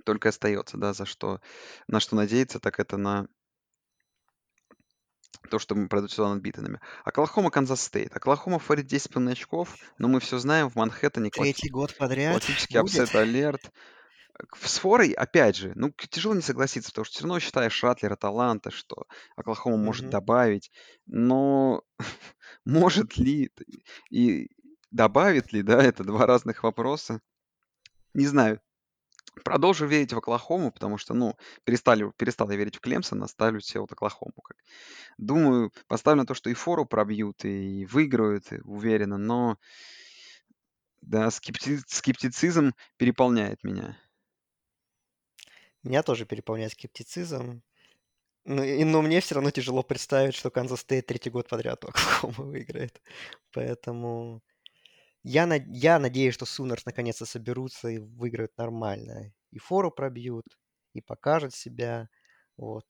только остается, да, за что, на что надеяться, так это на то, что они пройдут сезон небитыми. Оклахома, Канзас Стейт. Оклахома фаворит 10,5 очков, но мы все знаем, в Манхэттене Третий год подряд классический upset alert. С Форой, опять же, ну, тяжело не согласиться, потому что все равно считаешь Ратлера таланта, что Оклахома может Мгм. добавить, но может ли и добавит ли, да, это два разных вопроса. Не знаю. Продолжу верить в Оклахому, потому что, ну, перестали, перестал я верить в Клемсон, ставлю себе вот Оклахому. Как. Думаю, поставлю на то, что и фору пробьют, и выиграют, уверенно, но да, скепти- скептицизм переполняет меня. Меня тоже переполняет скептицизм. Ну, и, но мне все равно тяжело представить, что Канзас Стейт третий год подряд у Оклахомы выиграет. Поэтому я, над- я надеюсь, что Sooners наконец-то соберутся и выиграют нормально. И фору пробьют, и покажут себя. Вот.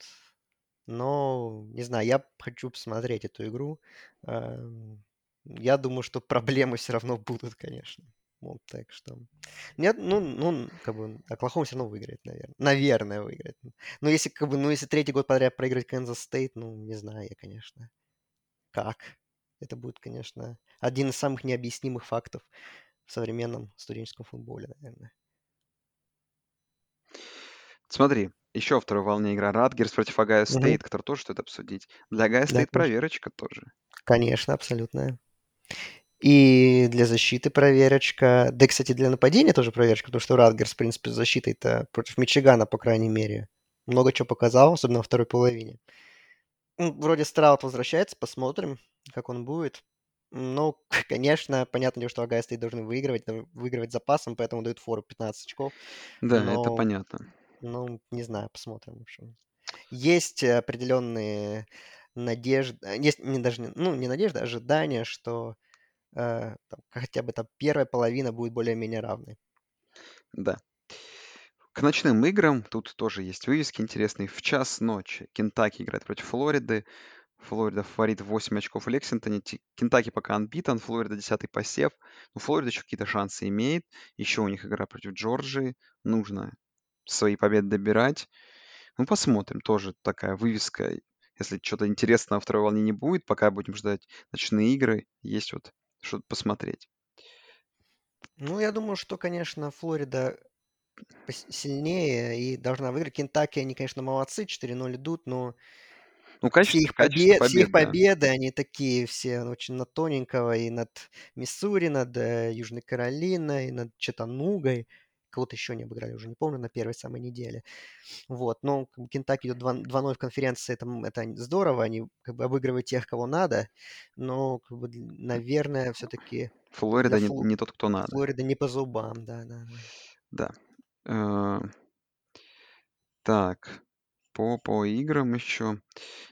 Но, не знаю, я хочу посмотреть эту игру. Эм, Я думаю, что проблемы все равно будут, конечно. Вот, так что... Нет, ну, ну, как бы, Оклахома все равно выиграет, наверное. Наверное, выиграет. Но если, как бы, ну, если третий год подряд проиграть Канзас Стейт, ну, не знаю я, конечно. Как? Это будет, конечно, один из самых необъяснимых фактов в современном студенческом футболе, наверное. Смотри, еще второй волне игра Ратгерс против Мгм. Стейт, который тоже стоит обсудить. Для Да, Стейт конечно. проверочка тоже. Конечно, абсолютно. И для защиты проверочка. Да, и, кстати, для нападения тоже проверочка, потому что Ратгерс, в принципе, с защитой-то против Мичигана, по крайней мере, много чего показал, особенно во второй половине. Ну, Вроде Страуд возвращается, посмотрим, как он будет. Ну, конечно, понятно что Огайо Стейт должны выигрывать, выигрывать запасом, поэтому дают фору 15 очков. Да, это Но, понятно. ну, не знаю, посмотрим, в общем. Есть определенные надежды, э, есть не даже, ну, не надежда, а ожидания, что э, там хотя бы там первая половина будет более-менее равной. Да. К ночным играм тут тоже есть вывески интересные. В час ночи Кентаки играет против Флориды. Флорида фаворит 8 очков в Лексингтоне. Кентаки пока анбитан, Флорида 10 посев. Но Флорида еще какие-то шансы имеет. Еще у них игра против Джорджии. Нужно свои победы добирать. Ну, посмотрим. Тоже такая вывеска. Если что-то интересного второй волне не будет, пока будем ждать ночные игры, есть вот что-то посмотреть. Ну, я думаю, что, конечно, Флорида сильнее и должна выиграть. Кентаки, они, конечно, молодцы, 4-0 идут, но Ну, все качество, их, качество побе- все их побед, да. победы, они такие все очень на тоненького, и над Миссури, над э, Южной Каролиной, над Чатанугой. Кого-то еще не обыграли, уже не помню, на первой самой неделе. Вот, но Кентаки идет 2 2-0 в конференции, это, это здорово, они как бы обыгрывают тех, кого надо, но, как бы, наверное, все-таки Флорида не, Фло- не тот, кто надо. Флорида не по зубам, да, да, да. Да. Э, Так, по, по играм еще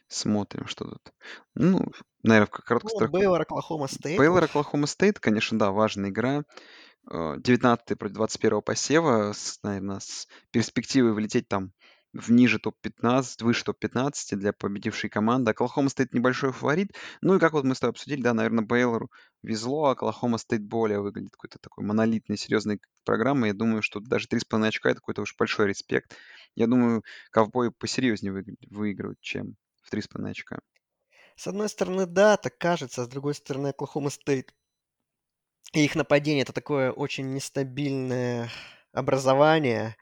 смотрим, что тут. Ну, наверное, в Ну, короткой вот строке. Бейлор, Оклахома Стейт, Бейлор. Оклахома Стейт, конечно, да, важная игра. Э, 19 против 21 посева, с, наверное, с перспективой вылететь там в ниже топ-15, выше топ-15 для победившей команды. Оклахома Стейт небольшой фаворит. Ну и как вот мы с тобой обсудили, да, наверное, Бейлору везло, а Оклахома Стейт более выглядит какой-то такой монолитной, серьезной программой. Я думаю, что даже 3,5 очка это какой-то уж большой респект. Я думаю, ковбои посерьезнее выигр- выиграют, чем в 3,5 очка. С одной стороны, да, так кажется, а с другой стороны, Оклахома Стейт и их нападение это такое очень нестабильное образование,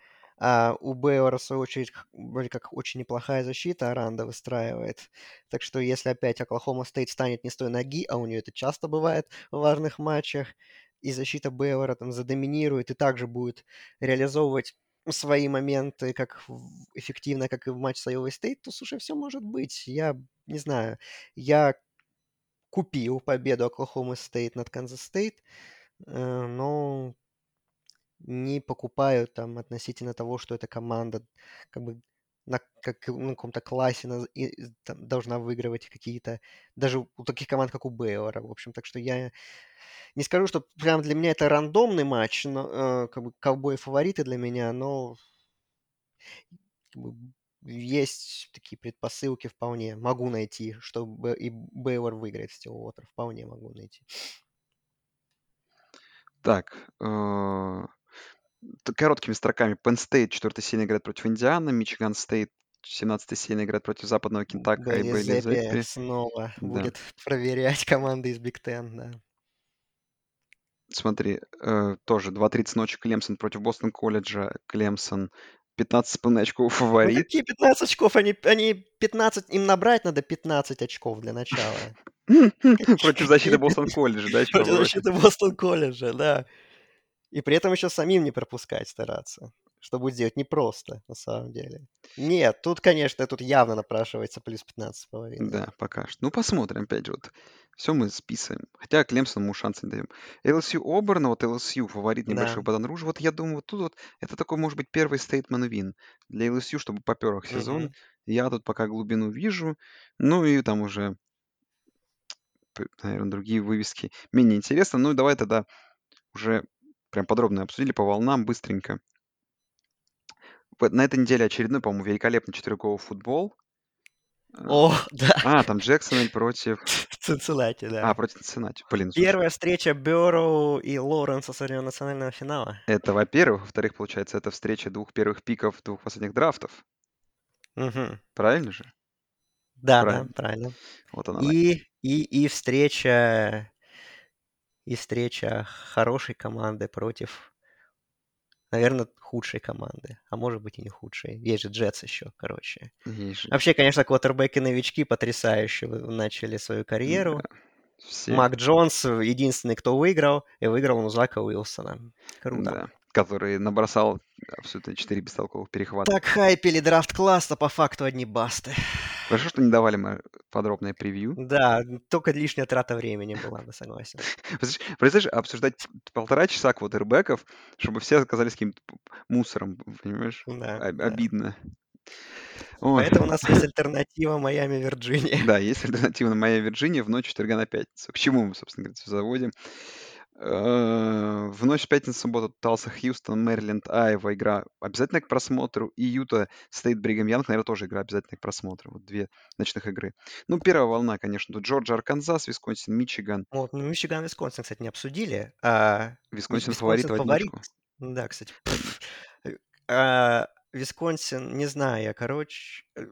а у Бейлора, в свою очередь, вроде как очень неплохая защита Аранда выстраивает. Так что если опять Оклахома Стейт станет не с той ноги, а у нее это часто бывает в важных матчах, и защита Бейлора там задоминирует и также будет реализовывать свои моменты как эффективно, как и в матче с Iowa State, то, слушай, все может быть. Я не знаю. Я купил победу Оклахома Стейт над Канзас Стейт, э, но не покупаю там относительно того, что эта команда как бы на, как, на каком-то классе наз- и- там должна выигрывать какие-то, даже у таких команд, как у Бейлора, в общем. Так что я не скажу, что прям для меня это рандомный матч, но э, как бы ковбои фавориты для меня, но как бы есть такие предпосылки вполне. Могу найти, чтобы и Бейлор выиграет в Стиллуотер. Вполне могу найти. Так, э, короткими строками. Penn State 4 сильно играет против Индианы, Мичиган Стейт 17 сильно играет против западного Кентака и Белли Бейли Зеппи снова Да. будет проверять команды из Биг Тен, да. Смотри, э, тоже 2.30 ночи Клемсон против Бостон колледжа. Клемсон 15,5 очков Ну фаворит. какие 15 очков? Они, они 15, им набрать надо 15 очков для начала. Против защиты Бостон колледжа, да? Против защиты Бостон колледжа, да. И при этом еще самим не пропускать стараться. Что будет сделать непросто, на самом деле. Нет, тут, конечно, тут явно напрашивается плюс 15 с половиной. Да, пока что. Ну, посмотрим, опять же, вот. Все мы списываем. Хотя Клемсону мы шансы не даем. LSU Оберн, вот LSU фаворит небольшой Да. Руж. Вот я думаю, вот тут вот это такой, может быть, первый стейтмент вин для LSU, чтобы попер их сезон. Мгм. Я тут пока глубину вижу. Ну и там уже, наверное, другие вывески менее интересно. Ну и давай тогда уже прям подробно обсудили по волнам быстренько. Вот На этой неделе очередной, по-моему, великолепный четырехголовый футбол. Э, О, да, А, там Джексонвиль против... Цинциннати, А, да. против Цинциннати. Блин, слушай, Первая встреча Берроу и Лоуренса со времен национального финала. это, во-первых. Во-вторых, получается, это встреча двух первых пиков двух последних драфтов. Мгм. Правильно же? Да, да, Правильно. правильно. Вот она. И, и, и встреча и встреча хорошей команды против, наверное, худшей команды. А может быть и не худшей. Есть же Джетс еще, короче. Есть. Вообще, конечно, квотербеки-новички потрясающе начали свою карьеру. Да, все. Мак Джонс единственный, кто выиграл, и выиграл он у Зака Уилсона. Круто. Да. Который набросал абсолютно 4 бестолковых перехвата. Так хайпели драфт класса, по факту одни басты. Хорошо, что не давали мы подробное превью. Да, только лишняя трата времени была, бы согласен. Представляешь, обсуждать полтора часа квотербеков, чтобы все оказались каким-то мусором, понимаешь? Да, Об- да. Обидно. Ой. Поэтому у нас есть альтернатива Майами-Вирджиния. Да, есть альтернатива на моя Вирджиния в ночь четверга на пятницу. К чему мы, собственно говоря, все заводим? Э, В ночь в субботу Талса, Хьюстон, Мэриленд, Айва игра обязательно к просмотру. И Юта стоит Бригам Янг, наверное, тоже игра обязательно к просмотру. Вот две ночных игры. Ну, первая волна, конечно, тут Джорджия, Арканзас, Висконсин, Мичиган. Вот, ну, Мичиган, Висконсин, кстати, не обсудили. А, Висконсин Висконсин фаворит в фаворит. одиночку. Да, кстати. А, Висконсин, не знаю, я, короче, э,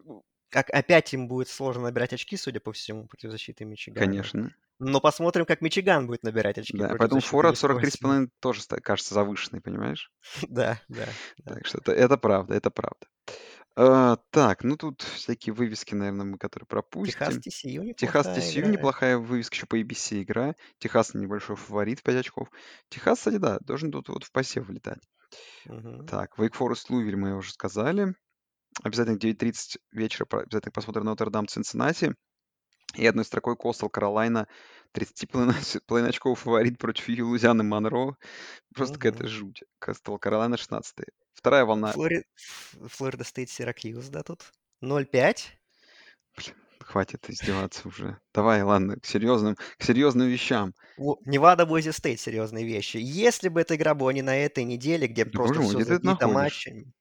как опять им будет сложно набирать очки, судя по всему, против защиты Мичигана. Конечно. Но посмотрим, как Мичиган будет набирать очки Да, поэтому фора от Висконсина. 43,5 тоже кажется завышенной, понимаешь? Да, да, да. Так что это, это правда, это правда. А, так, ну тут всякие вывески, наверное, мы которые Техас пропустим. TCU Техас неплохая TCU игра. неплохая вывеска еще по ABC игра. Техас небольшой фаворит в 5 очков. Техас, кстати, да, должен тут вот в посев вылетать. Мгм. Так, Wake Forest Лувель мы уже сказали. Обязательно в 9.30 вечера обязательно посмотрим Нотр-Дам Цинциннати. И одной строкой Костел Каролайна 30,5 очков фаворит против Лузианы Монро. Просто какая-то Мгм. жуть. Костел Каролайна 16 Вторая волна. Флори- Флорида Стейт Сиракьюз, да, тут? 0-5. Блин, хватит издеваться уже. Давай, ладно, к серьезным, к серьезным вещам. Невада Бойзи Стейт серьезные вещи. Если бы эта игра была не на этой неделе, где Да просто все забито матчами.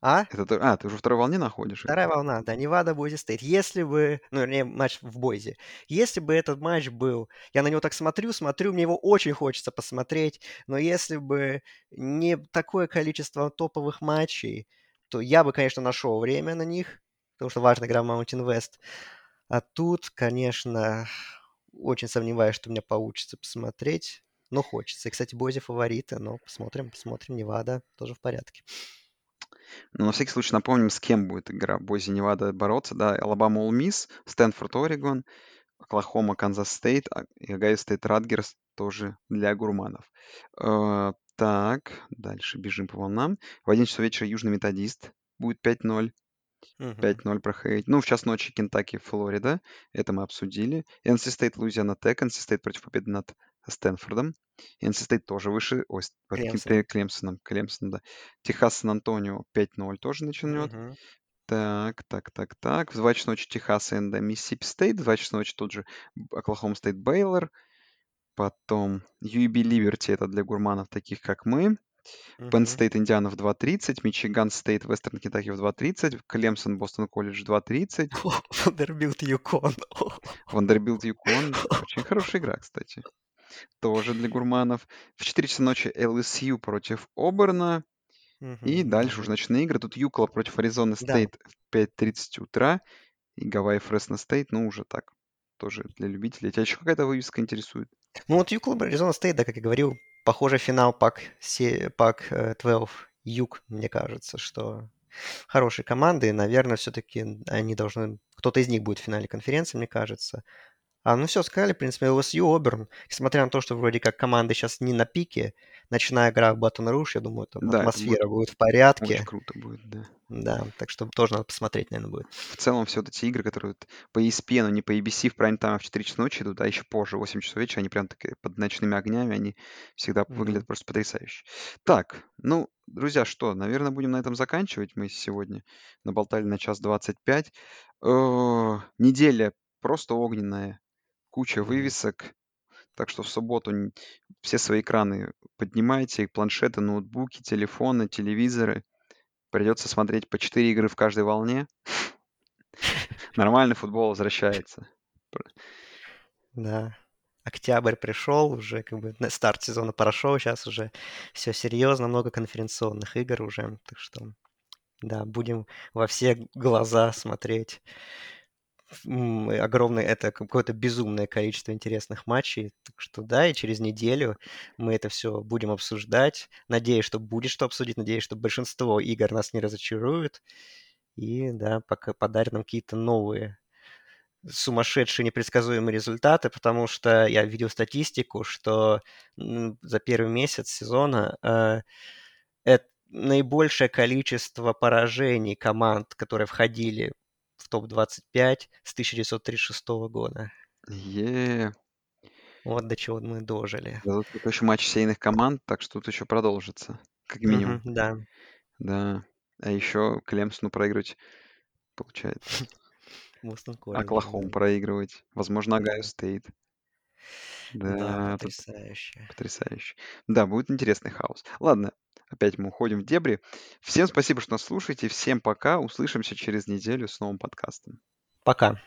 А? Это ты- а, ты уже второй волне находишь? их? Вторая волна, да, Невада Бойзи Стейт. Если бы, ну, вернее, матч в Бойзе. Если бы этот матч был, я на него так смотрю, смотрю, мне его очень хочется посмотреть, но если бы не такое количество топовых матчей, то я бы, конечно, нашел время на них, потому что важная игра в Mountain West. А тут, конечно, очень сомневаюсь, что у меня получится посмотреть, но хочется. И, кстати, Бойзи фавориты, но посмотрим, посмотрим. Невада тоже в порядке. Но на всякий случай напомним, с кем будет игра Бойзи Невада бороться. Да, Алабама Ол Мисс, Стэнфорд Орегон, Оклахома Канзас Стейт, а- и Огайо Стейт Радгерс тоже для гурманов. Э, Так, дальше бежим по волнам. В 11 часов вечера Южный Методист будет 5-0. Мгм. 5-0 проходить. Ну, в час ночи Кентаки, Флорида. Это мы обсудили. NC State, Луизиана Тек. NC State против победы над Стэнфордом. State тоже выше. Ой, Клемсон. Клемсоном. Клемсон, да. Техас, Сан-Антонио 5-0 тоже начнет. Мгм. Так, так, так, так. В 2 часа ночи Техас и Миссисипи Стейт. В 2 часа ночи тот же Оклахома Стейт Бейлор. Потом UAB Liberty, это для гурманов таких, как мы. Penn State, Индиана в 2.30, Мичиган Стейт, Вестерн Кентаки в 2.30, Клемсон, Бостон колледж 2.30, Вандербилт Юкон. Вандербилт, Юкон. Очень хорошая игра, кстати. Тоже для гурманов. В 4 часа ночи LSU против Оберна. И Мгм, дальше да. уже ночные игры. Тут UCLA против Аризоны Да. Стейт в 5.30 утра. И Гавайи Фресно Стейт, ну, уже так, тоже для любителей. Тебя еще какая-то вывеска интересует? Ну вот UCLA Аризона Стейт, да, как я говорил, похоже, финал пак, пак э, 12 Юг, мне кажется, что хорошие команды, и, наверное, все-таки они должны... Кто-то из них будет в финале конференции, мне кажется. А, ну все, сказали, в принципе, LSU, Оберн. Несмотря на то, что вроде как команды сейчас не на пике, ночная игра в Батон Руш, я думаю, там Да, это будет атмосфера будет в очень порядке. круто будет, да. Да, так что тоже надо посмотреть, наверное, будет. В целом, все вот эти игры, которые вот по ESPN, не по ABC в прайм-тайм в 4 часа ночи идут, а еще позже, в 8 часов вечера, они прям такие под ночными огнями, они всегда Мгм. выглядят просто потрясающе. Так, ну, друзья, что, наверное, будем на этом заканчивать. Мы сегодня наболтали на час 25. Э, Неделя просто огненная, куча вывесок. Так что в субботу все свои экраны поднимайте, планшеты, ноутбуки, телефоны, телевизоры. Придется смотреть по 4 игры в каждой волне. Нормальный футбол возвращается. Да. Октябрь пришел, уже как бы старт сезона прошел, сейчас уже все серьезно, много конференционных игр уже, так что да, будем во все глаза смотреть. Огромное, это какое-то безумное количество интересных матчей, так что да, и через неделю мы это все будем обсуждать. Надеюсь, что будет что обсудить, надеюсь, что большинство игр нас не разочарует, и да, пока подарит нам какие-то новые сумасшедшие непредсказуемые результаты, потому что я видел статистику, что за первый месяц сезона э, это наибольшее количество поражений команд, которые входили в топ-25 с 1936 года. Е, Вот до чего мы дожили. да тут еще матч сеяных команд, так что тут еще продолжится, как минимум. да. Да. А еще Клемсону проигрывать, получается. Бостон Колледжу, Оклахому да. проигрывать. Возможно. Огайо Стейт. Да, Да, потрясающе. потрясающе. Да, будет интересный хаос. Ладно, опять мы уходим в дебри. Всем спасибо, что нас слушаете. Всем пока. Услышимся через неделю с новым подкастом. Пока.